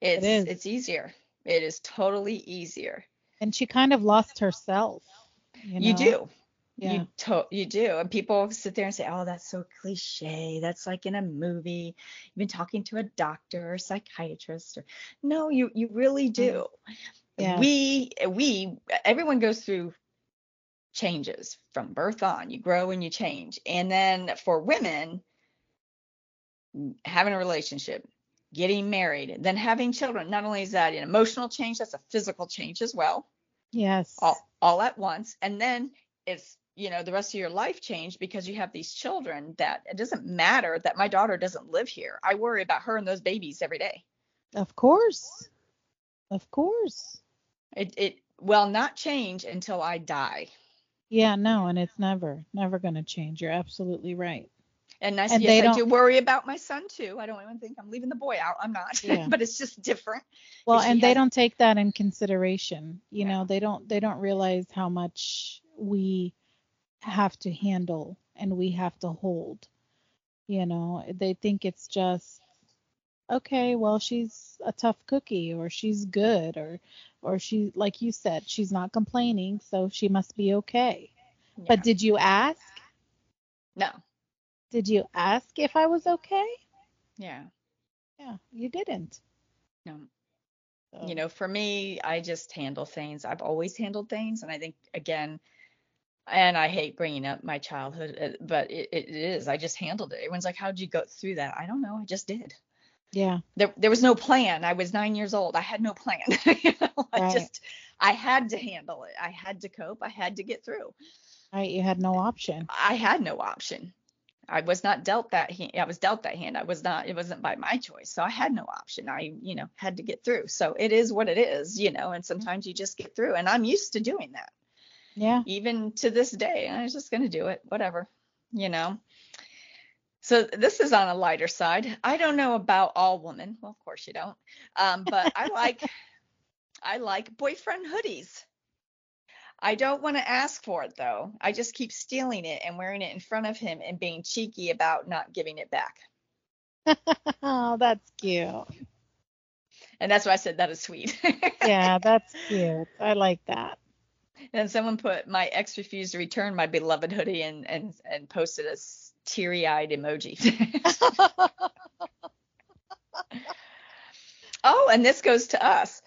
It's is. it's easier. It is totally easier. And she kind of lost herself. You, know? You do. Yeah. You to- you do. And people sit there and say, "Oh, that's so cliche. That's like in a movie. You've been talking to a doctor or psychiatrist." Or, no, you you really do. Mm. Yeah. We we everyone goes through changes from birth on. You grow and you change. And then for women, having a relationship, getting married, then having children, not only is that an emotional change, that's a physical change as well yes. all, all at once and then it's you know the rest of your life changed because you have these children that it doesn't matter that my daughter doesn't live here i worry about her and those babies every day Of course. Of course. it it will not change until i die Yeah, no, and it's never, never going to change. You're absolutely right. And I, And yes, I don't- worry about my son too. I don't even think I'm leaving the boy out. I'm not, Yeah. but it's just different. Well, and they has- don't take that in consideration. You know, they don't they don't realize how much we have to handle and we have to hold. You know, they think it's just okay, well, she's a tough cookie or she's good or or she like you said, she's not complaining, so she must be okay. Yeah. But did you ask? no, Did you ask if I was okay? yeah, Yeah, you didn't. no. So, you know, for me, I just handle things. I've always handled things, and I think again, and I hate bringing up my childhood, uh, but it, it is. I just handled it. Everyone's like, "How'd you go through that?" I don't know. I just did. Yeah. There, there was no plan. I was nine years old. I had no plan. you know, I just, I had to handle it. I had to cope. I had to get through. Right, you had no option. I had no option. I was not dealt that hand. I was dealt that hand. I was not. It wasn't by my choice. So I had no option. I, you know, had to get through. So it is what it is, you know. And sometimes you just get through. And I'm used to doing that, Yeah. even to this day. I was just gonna do it, whatever, you know. So this is on a lighter side. I don't know about all women. Well, of course you don't. Um, but I like, I like boyfriend hoodies. I don't want to ask for it though. I just keep stealing it and wearing it in front of him and being cheeky about not giving it back. oh, that's cute. And that's why I said that is sweet. Yeah, that's cute. I like that. and someone put my ex refused to return my beloved hoodie and and and posted a teary eyed emoji. oh, and this goes to us.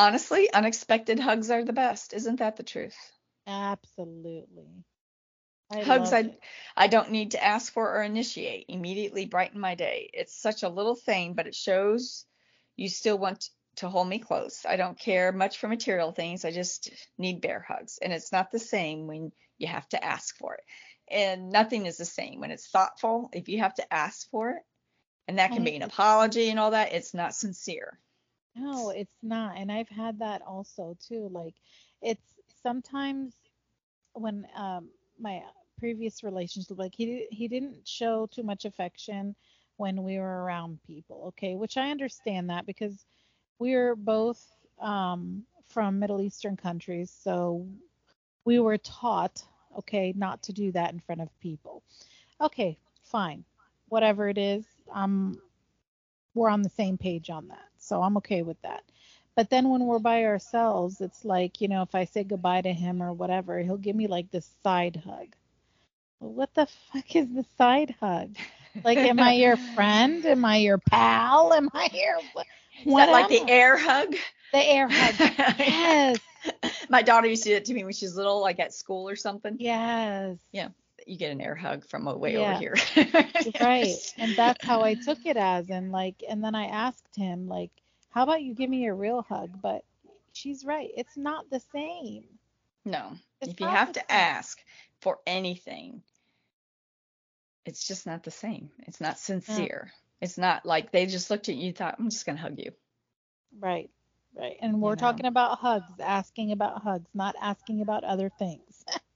Honestly, unexpected hugs are the best. Isn't that the truth? Absolutely. I Hugs I it. I don't need to ask for or initiate. Immediately brighten my day. It's such a little thing, but it shows you still want to hold me close. I don't care much for material things. I just need bear hugs. And it's not the same when you have to ask for it. And nothing is the same when it's thoughtful. If you have to ask for it, and that can be an apology and all that, it's not sincere. No, it's not. And I've had that also too. Like it's sometimes when um my previous relationship like he he didn't show too much affection when we were around people, okay? Which I understand that because we're both um from Middle Eastern countries, so we were taught, okay, not to do that in front of people. Okay, fine. Whatever it is, um we're on the same page on that. So I'm okay with that. But then when we're by ourselves, it's like, you know, if I say goodbye to him or whatever, he'll give me like this side hug. Well, what the fuck is the side hug? Like, am I your friend? Am I your pal? Am I your what? Is what that like the I? air hug? The air hug. Yes. My daughter used to do it to me when she was little, like at school or something. Yes. You get an air hug from way Yeah. over here. Right. And that's how I took it as. And like, and then I asked him, like, how about you give me a real hug? But she's right. It's not the same. No, It's if you have to same. ask for anything, it's just not the same. It's not mm. sincere. It's not like they just looked at you and thought, I'm just going to hug you. Right. Right. And we're know. talking about hugs, asking about hugs, not asking about other things.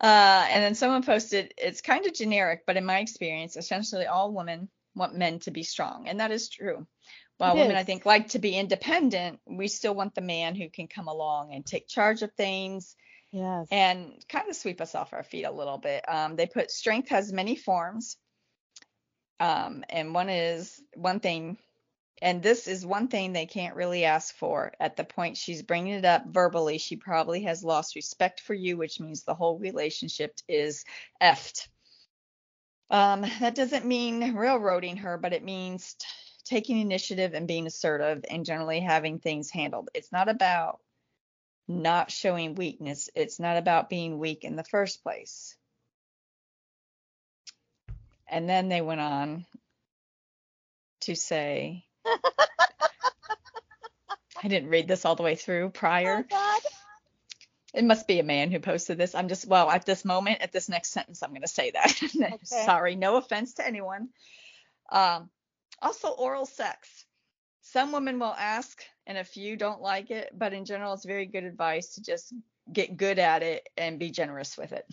Uh, and then someone posted, it's kind of generic, but in my experience, essentially all women want men to be strong. And that is true. While It women, I think, like to be independent, we still want the man who can come along and take charge of things Yes. and kind of sweep us off our feet a little bit. Um, they put strength has many forms. Um, and one is one thing And this is one thing they can't really ask for. At the point she's bringing it up verbally, she probably has lost respect for you, which means the whole relationship is effed. Um, that doesn't mean railroading her, but it means t- taking initiative and being assertive and generally having things handled. It's not about not showing weakness, it's not about being weak in the first place. And then they went on to say, I didn't read this all the way through prior. Oh It must be a man who posted this. I'm just, well, at this moment, at this next sentence, I'm going to say that. Okay. Sorry, no offense to anyone. Um, also, oral sex. Some women will ask, and a few don't like it, but in general, it's very good advice to just get good at it and be generous with it.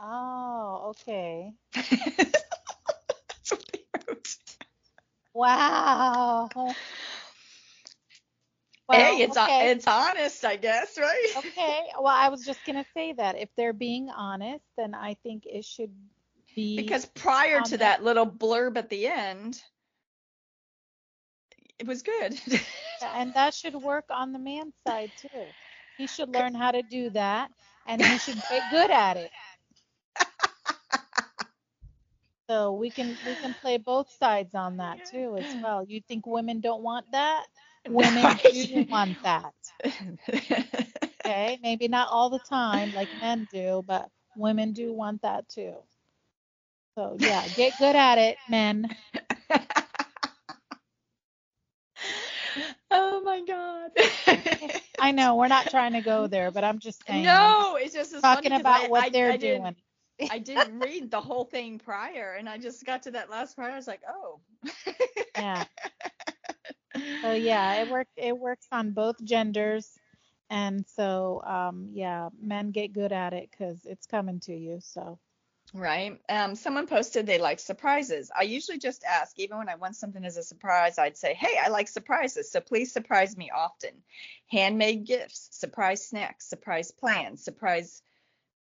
Oh, okay. That's what they wrote. Wow. Well, hey, it's uh, okay. it's honest, I guess, right? okay. Well, I was just gonna say that if they're being honest, then I think it should be Because prior on to that- that little blurb at the end, it was good. and that should work on the man's side too. He should learn how to do that, and he should get good at it. So we can we can play both sides on that too as well. You think women don't want that? Women do want that. Okay, maybe not all the time like men do, but women do want that too. So yeah, get good at it, men. oh my god. I know we're not trying to go there, but I'm just saying. no, it's just talking funny about I- what I- they're I doing. I didn't read the whole thing prior, and I just got to that last part. I was like, oh. Yeah. So yeah, it work it works on both genders, and so um yeah, men get good at it because it's coming to you. So Right. Um, someone posted they like surprises. I usually just ask, even when I want something as a surprise, I'd say, Hey, I like surprises, so please surprise me often. Handmade gifts, surprise snacks, surprise plans, surprise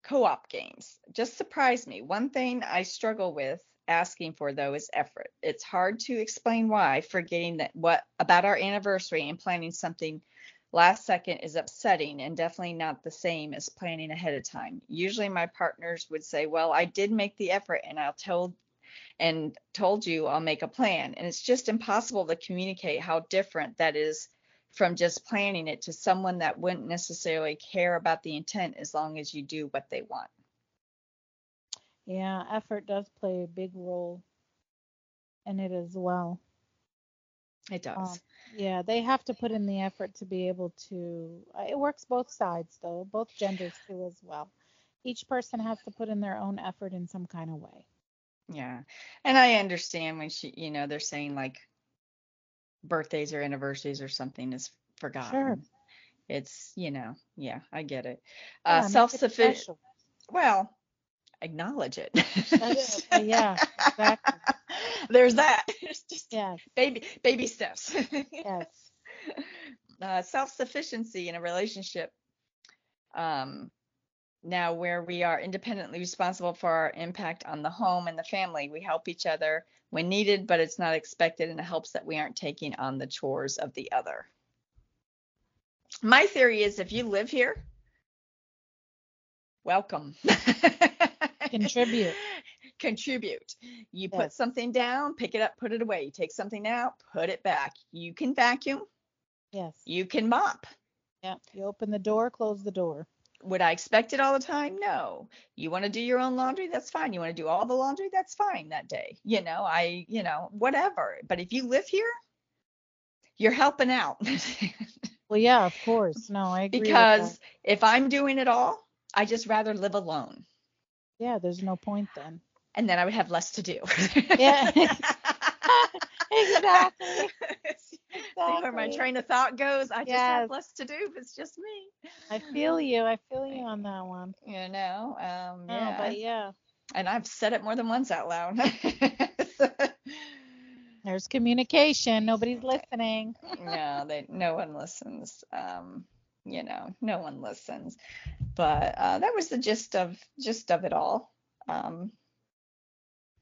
co op games. Just surprise me. One thing I struggle with asking for though is effort. It's hard to explain why forgetting that what about our anniversary and planning something last second is upsetting and definitely not the same as planning ahead of time. Usually my partners would say, "Well, I did make the effort and I'll tell and told you I'll make a plan." And it's just impossible to communicate how different that is from just planning it to someone that wouldn't necessarily care about the intent as long as you do what they want. yeah, effort does play a big role in it as well. It does. Um, yeah, they have to put in the effort to be able to. uh, It works both sides though, both genders too as well. Each person has to put in their own effort in some kind of way. Yeah. And I understand when she, you know, they're saying like birthdays or anniversaries or something is forgotten. Sure. It's, you know, yeah, I get it. Uh, make it self-sufficient. Well, acknowledge it. Is- uh, yeah, exactly. There's that. It's just Yes, baby baby steps. yes. uh, self-sufficiency in a relationship. Um, now, where we are independently responsible for our impact on the home and the family, we help each other when needed, but it's not expected, and it helps that we aren't taking on the chores of the other. My theory is if you live here, welcome. Contribute. Contribute. You put something down, pick it up, put it away. You take something out, put it back. You can vacuum, Yes. you can mop. Yeah. You open the door, close the door. Would I expect it all the time? No. You want to do your own laundry? That's fine. You want to do all the laundry? That's fine that day. You know, I, you know, whatever. But if you live here, you're helping out. Well, yeah, of course. No, I agree. because if I'm doing it all, I just rather live alone. yeah, there's no point then. And then I would have less to do. Yeah. Exactly. See where my train of thought goes? I just have less to do if it's just me. I feel you. I feel you on that one. You know, um, yeah. but yeah, and I've said it more than once out loud. there's communication. Nobody's listening. no, they no one listens. Um, you know, no one listens. But uh, that was the gist of gist of it all. Um,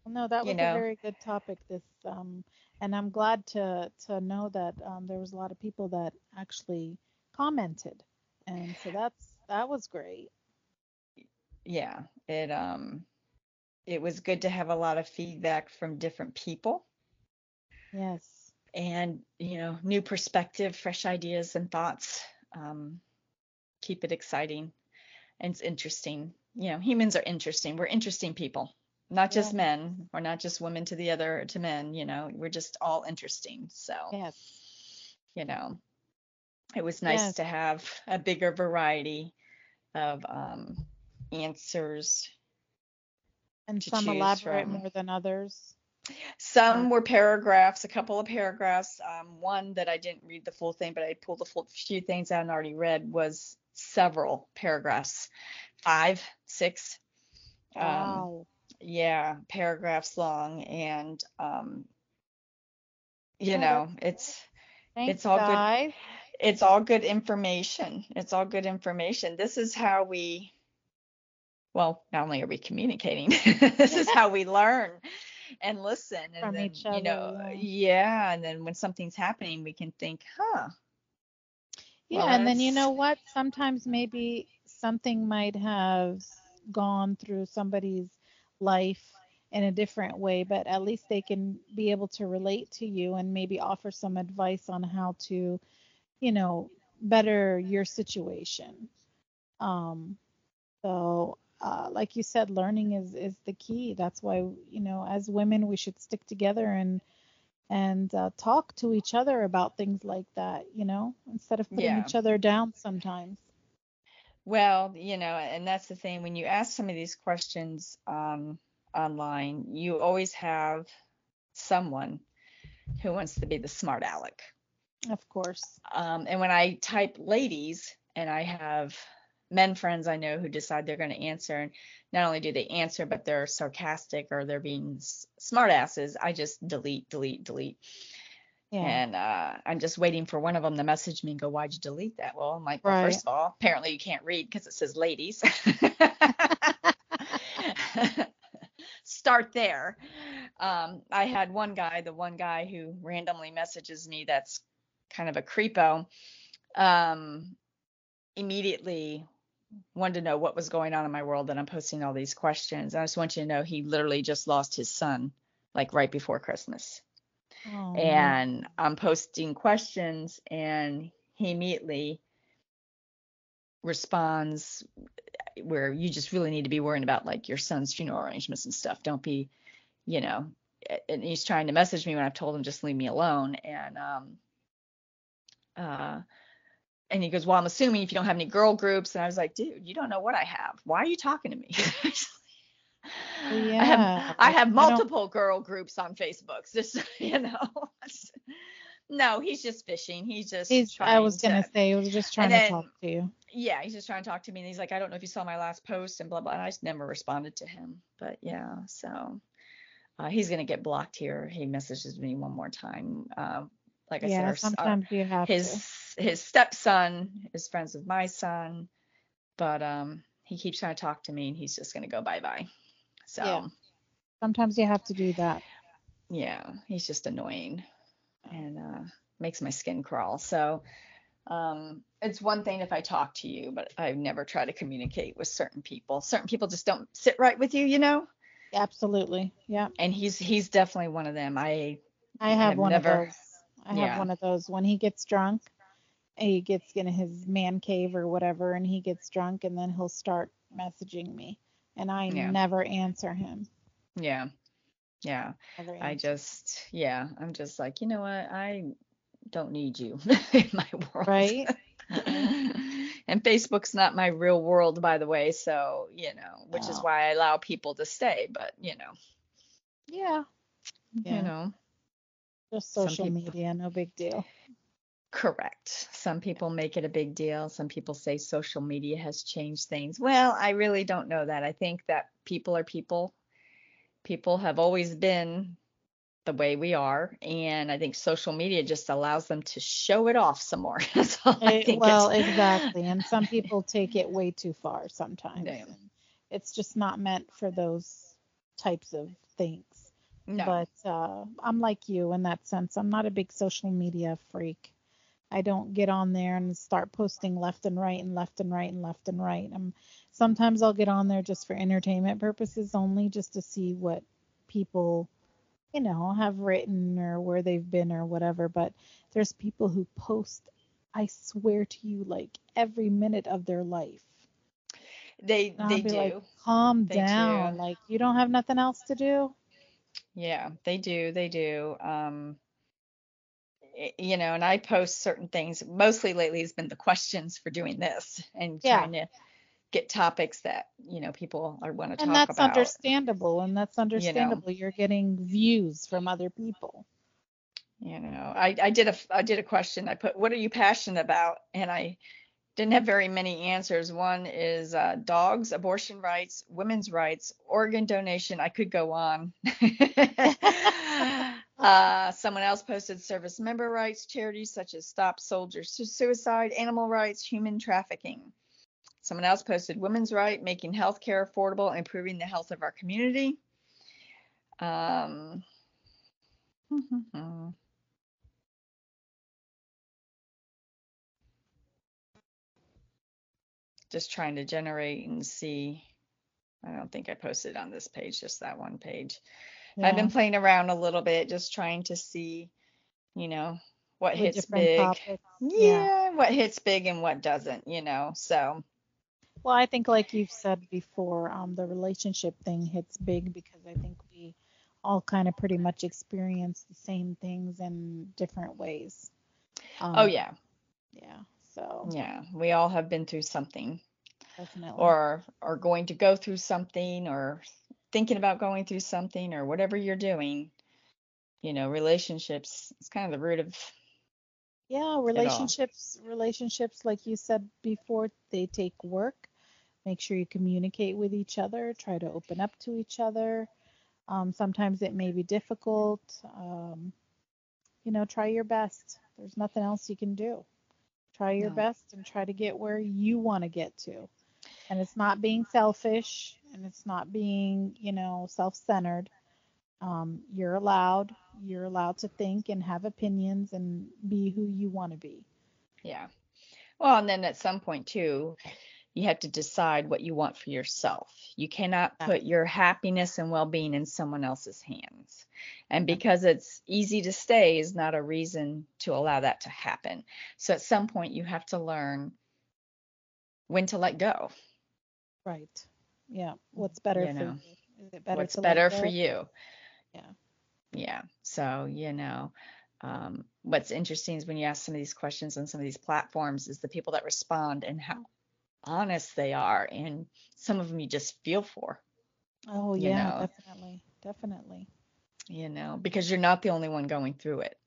No, that was know. a very good topic. This, um, and I'm glad to to know that um, there was a lot of people that actually commented, and so that's that was great. Yeah, it um it was good to have a lot of feedback from different people. Yes. and you know new perspective fresh ideas and thoughts um keep it exciting. And it's interesting. You know humans are interesting. We're interesting people not just Yeah. men we're not just women to the other to men you know we're just all interesting so Yes. you know it was nice Yes. to have a bigger variety of um answers And some elaborate from. more than others. Some were paragraphs, a couple of paragraphs. Um, one that I didn't read the full thing, but I pulled a full, few things I had already read was several paragraphs, five, six. Um, Wow. Yeah, paragraphs long, and um, you know, it's Thanks, it's all good. it's all good information. It's all good information. This is how we, well, not only are we communicating, this is how we learn and listen. And From then, each you know, other, yeah. And then when something's happening, we can think, huh, Yeah, well, and then you know what? Sometimes maybe something might have gone through somebody's life in a different way, but at least they can be able to relate to you and maybe offer some advice on how to, you know, better your situation. Um, so, uh, like you said, learning is is the key. That's why, you know, as women, we should stick together and and uh, talk to each other about things like that, you know, instead of putting Yeah. each other down sometimes. Well, you know, and that's the thing. When you ask some of these questions um, online, you always have someone who wants to be the smart aleck. Of course. Um, and when I type ladies, and I have men friends I know who decide they're going to answer, and not only do they answer, but they're sarcastic or they're being s- smart asses, I just delete, delete, delete. Yeah. And uh, I'm just waiting for one of them to message me and go, "Why'd you delete that?" Well, I'm like, well, Right. first of all, apparently you can't read because it says ladies. Start there. Um, I had one guy, the one guy who randomly messages me that's kind of a creepo, um, immediately wanted to know what was going on in my world and I'm posting all these questions. I just want you to know he literally just lost his son like right before Christmas And I'm posting questions and he immediately responds where you just really need to be worrying about like your son's funeral arrangements and stuff. Don't be, you know, and he's trying to message me when I've told him just leave me alone and um uh and he goes, "Well, I'm assuming if you don't have any girl groups." And I was like, "Dude, you don't know what I have. Why are you talking to me?" I yeah, have I have I don't- multiple girl groups on Facebook. Just you know. no, he's just fishing. He's just He's, trying I was gonna to, say, he was just trying And to talk to you. yeah, he's just trying to talk to me. And he's like, I don't know if you saw my last post and blah blah. And I just never responded to him. But yeah, so uh, he's gonna get blocked here. He messages me one more time. Uh, like I said, our, s- our- you have his his stepson is friends with my son, but um he keeps trying to talk to me and he's just gonna go bye bye. So Yeah. Sometimes you have to do that. yeah, he's just annoying and uh, makes my skin crawl. So um, it's one thing if I talk to you, but I never try to communicate with certain people. Certain people just don't sit right with you, you know. Absolutely. Yeah. And he's he's definitely one of them. I I have one never- of those. I yeah. have one of those. When he gets drunk, he gets in his man cave or whatever, and he gets drunk, and then he'll start messaging me, and I Yeah. never answer him. yeah yeah I just yeah I'm just like you know what I don't need you in my world. Right. and Facebook's not my real world, by the way. So, you know, which is why I allow people to stay. But, you know, Yeah. Yeah. you know, Just social people- media, no big deal. Correct. Some people make it a big deal. Some people say social media has changed things. Well, I really don't know that. I think that people are people. People have always been the way we are. And I think social media just allows them to show it off some more. That's all I Eh, think. well, exactly. And some people take it way too far sometimes. It's just not meant for those types of things. No. But uh, I'm like you in that sense. I'm not a big social media freak. I don't get on there and start posting left and right and left and right and left and right. I'm sometimes I'll get on there just for entertainment purposes only, just to see what people, you know, have written or where they've been or whatever. But there's people who post, I swear to you, like every minute of their life. they they do. like, calm They down. do. Like you don't have nothing else to do. Yeah, they do. They do. Um, you know, and I post certain things. Mostly lately has been the questions for doing this and Yeah. trying to get topics that, you know, people are want to talk about. And that's about. understandable. And that's understandable. You're getting views from other people. You know, I I did a I did a question. I put, what are you passionate about? And I didn't have very many answers. One is uh, dogs, abortion rights, women's rights, organ donation. I could go on. uh, someone else posted service member rights, charities such as Stop Soldiers Suicide, animal rights, human trafficking. Someone else posted women's right, making healthcare affordable, improving the health of our community. Um, just trying to generate and see. I don't think I posted on this page, just that one page. I've been playing around a little bit, just trying to see, you know, what with hits big. Yeah. Yeah, what hits big and what doesn't, you know. So, Well, I think like you've said before, um, the relationship thing hits big because I think we all kind of pretty much experience the same things in different ways. oh Um, yeah, yeah. So yeah, we all have been through something definitely. or are going to go through something or thinking about going through something or whatever you're doing. You know, relationships, it's kind of the root of Yeah, relationships, relationships, like you said before, they take work. Make sure you communicate with each other, try to open up to each other. Um, sometimes it may be difficult. Um, you know, try your best. There's nothing else you can do. Try your No. best and try to get where you want to get to. And it's not being selfish and it's not being, you know, self-centered. Um, you're allowed, you're allowed to think and have opinions and be who you want to be. Yeah. Well, and then at some point too, you have to decide what you want for yourself. You cannot put your happiness and well-being in someone else's hands. And because it's easy to stay is not a reason to allow that to happen. So at some point you have to learn when to let go. Right. Yeah. What's better You for know, you? Is it better what's better for you. Yeah. Yeah. So, you know, um, what's interesting is when you ask some of these questions on some of these platforms is the people that respond and how honest they are. And some of them you just feel for, Oh, yeah, know, definitely. Definitely. you know, because you're not the only one going through it.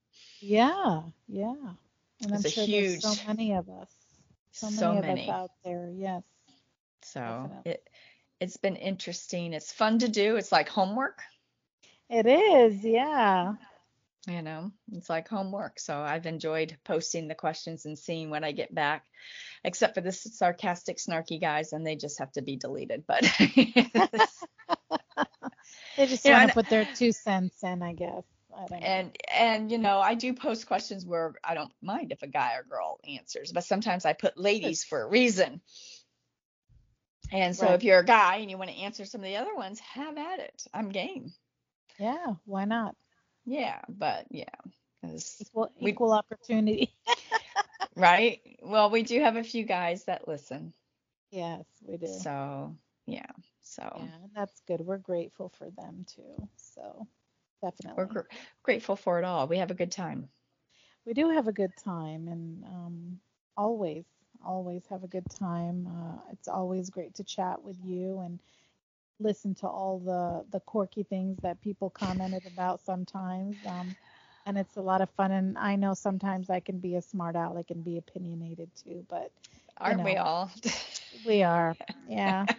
Yeah. Yeah. And I'm It's a sure there's so many of us. So so many of us out there. Yes, So definitely. it, it's been interesting. It's fun to do. It's like homework, It is. Yeah. you know, it's like homework. So I've enjoyed posting the questions and seeing what I get back, except for the sarcastic, snarky guys, and they just have to be deleted. But They just you want and to put their two cents in, I guess. I and and you know, I do post questions where I don't mind if a guy or girl answers, but sometimes I put ladies for a reason. And so Right. if you're a guy and you want to answer some of the other ones, have at it. I'm game. Yeah. Why not? Yeah, but yeah. Equal we equal opportunity. right. Well, we do have a few guys that listen. Yes, we do. So yeah, so Yeah, that's good. We're grateful for them too. So definitely. we're gr- grateful for it all. We have a good time. We do have a good time and um, always, always have a good time. Uh, it's always great to chat with you and listen to all the, the quirky things that people commented about sometimes. Um, and it's a lot of fun. And I know sometimes I can be a smart aleck and be opinionated too, but Aren't we know, all? we are. Yeah.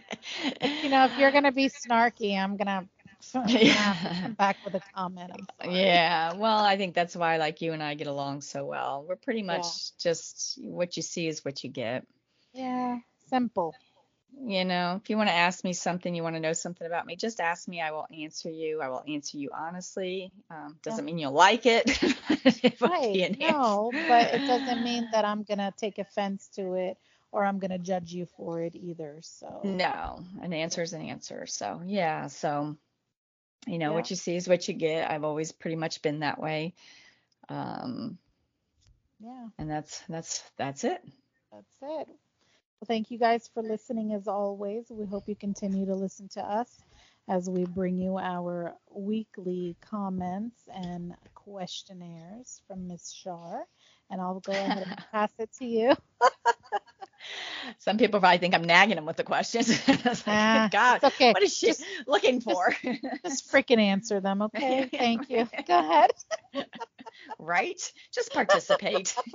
You know, if you're going to be snarky, I'm going to have yeah. come back with a comment. Yeah, well, I think that's why like you and I get along so well. We're pretty Yeah. much just what you see is what you get. Yeah. Simple. You know, if you want to ask me something, you want to know something about me, just ask me. I will answer you. I will answer you honestly. Um, doesn't Yeah. mean you'll like it. It Right. an. No, but it doesn't mean that I'm gonna take offense to it or I'm gonna judge you for it either. So No, an answer is an answer. So yeah, so you know Yeah. what you see is what you get. I've always pretty much been that way. Um, yeah, and that's that's that's it. that's it. Well, thank you guys for listening as always. We hope you continue to listen to us as we bring you our weekly comments and questionnaires from Miss Shar. And I'll go ahead and pass it to you. Some people probably think I'm nagging them with the questions. Like, Ah, God, okay. what is she Just- looking for? Just freaking answer them, okay? Thank you. Go ahead. right? Just participate.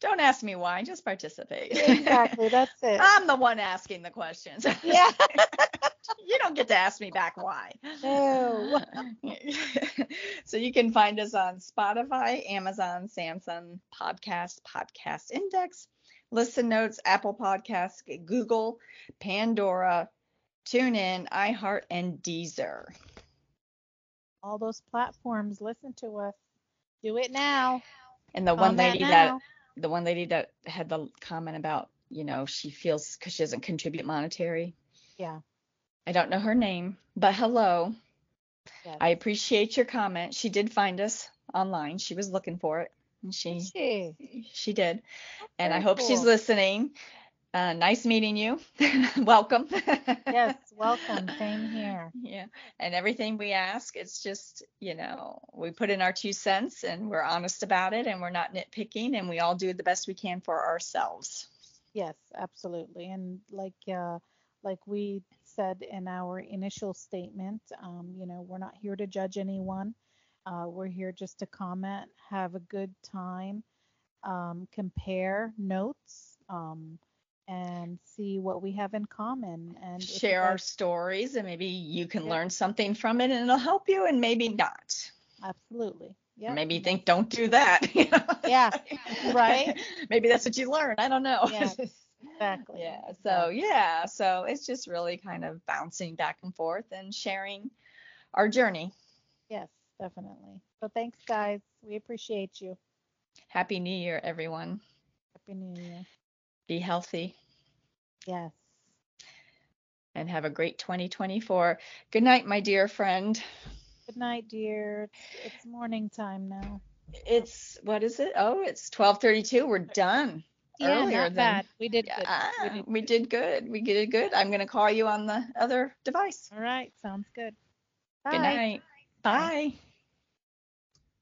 Don't ask me why, just participate. Exactly. That's it. I'm the one asking the questions. Yeah. you don't get to ask me back why. No. so you can find us on Spotify, Amazon, Samsung Podcast, Podcast Index, Listen Notes, Apple Podcasts, Google, Pandora, TuneIn, iHeart, and Deezer. All those platforms, listen to us. Do it now. And the one lady that now. the one lady that had the comment about, you know, she feels because she doesn't contribute monetary. Yeah. I don't know her name, but hello. Yes. I appreciate your comment. She did find us online. She was looking for it. And she She. she did. And I hope she's listening. Uh, nice meeting you. Welcome. Yes. Welcome. Same here. Yeah. And everything we ask, it's just, you know, we put in our two cents and we're honest about it and we're not nitpicking and we all do the best we can for ourselves. Yes, absolutely. And like uh, like we said in our initial statement, um, you know, we're not here to judge anyone. Uh, we're here just to comment, have a good time, um, compare notes, um, and see what we have in common. And Share our stories and maybe you can Yeah. learn something from it and it'll help you and maybe not. absolutely. Yeah. Maybe you think don't do that. you know? Yeah, right? maybe that's what you learn. I don't know. Yeah, Exactly. yeah. So yeah. So it's just really kind of bouncing back and forth and sharing our journey. Yes, definitely. So thanks, guys. We appreciate you. Happy New Year, everyone. Happy New Year. Be healthy Yes. and have a great 2024. Good night, my dear friend. Good night, dear. It's, morning time now. It's what is it? Oh, it's 12:32. We're done. Yeah, Earlier not than- bad. We did good. Ah, We did we did good. We did good. I'm gonna call you on the other device. All right. Sounds good. Bye. Good night. Bye.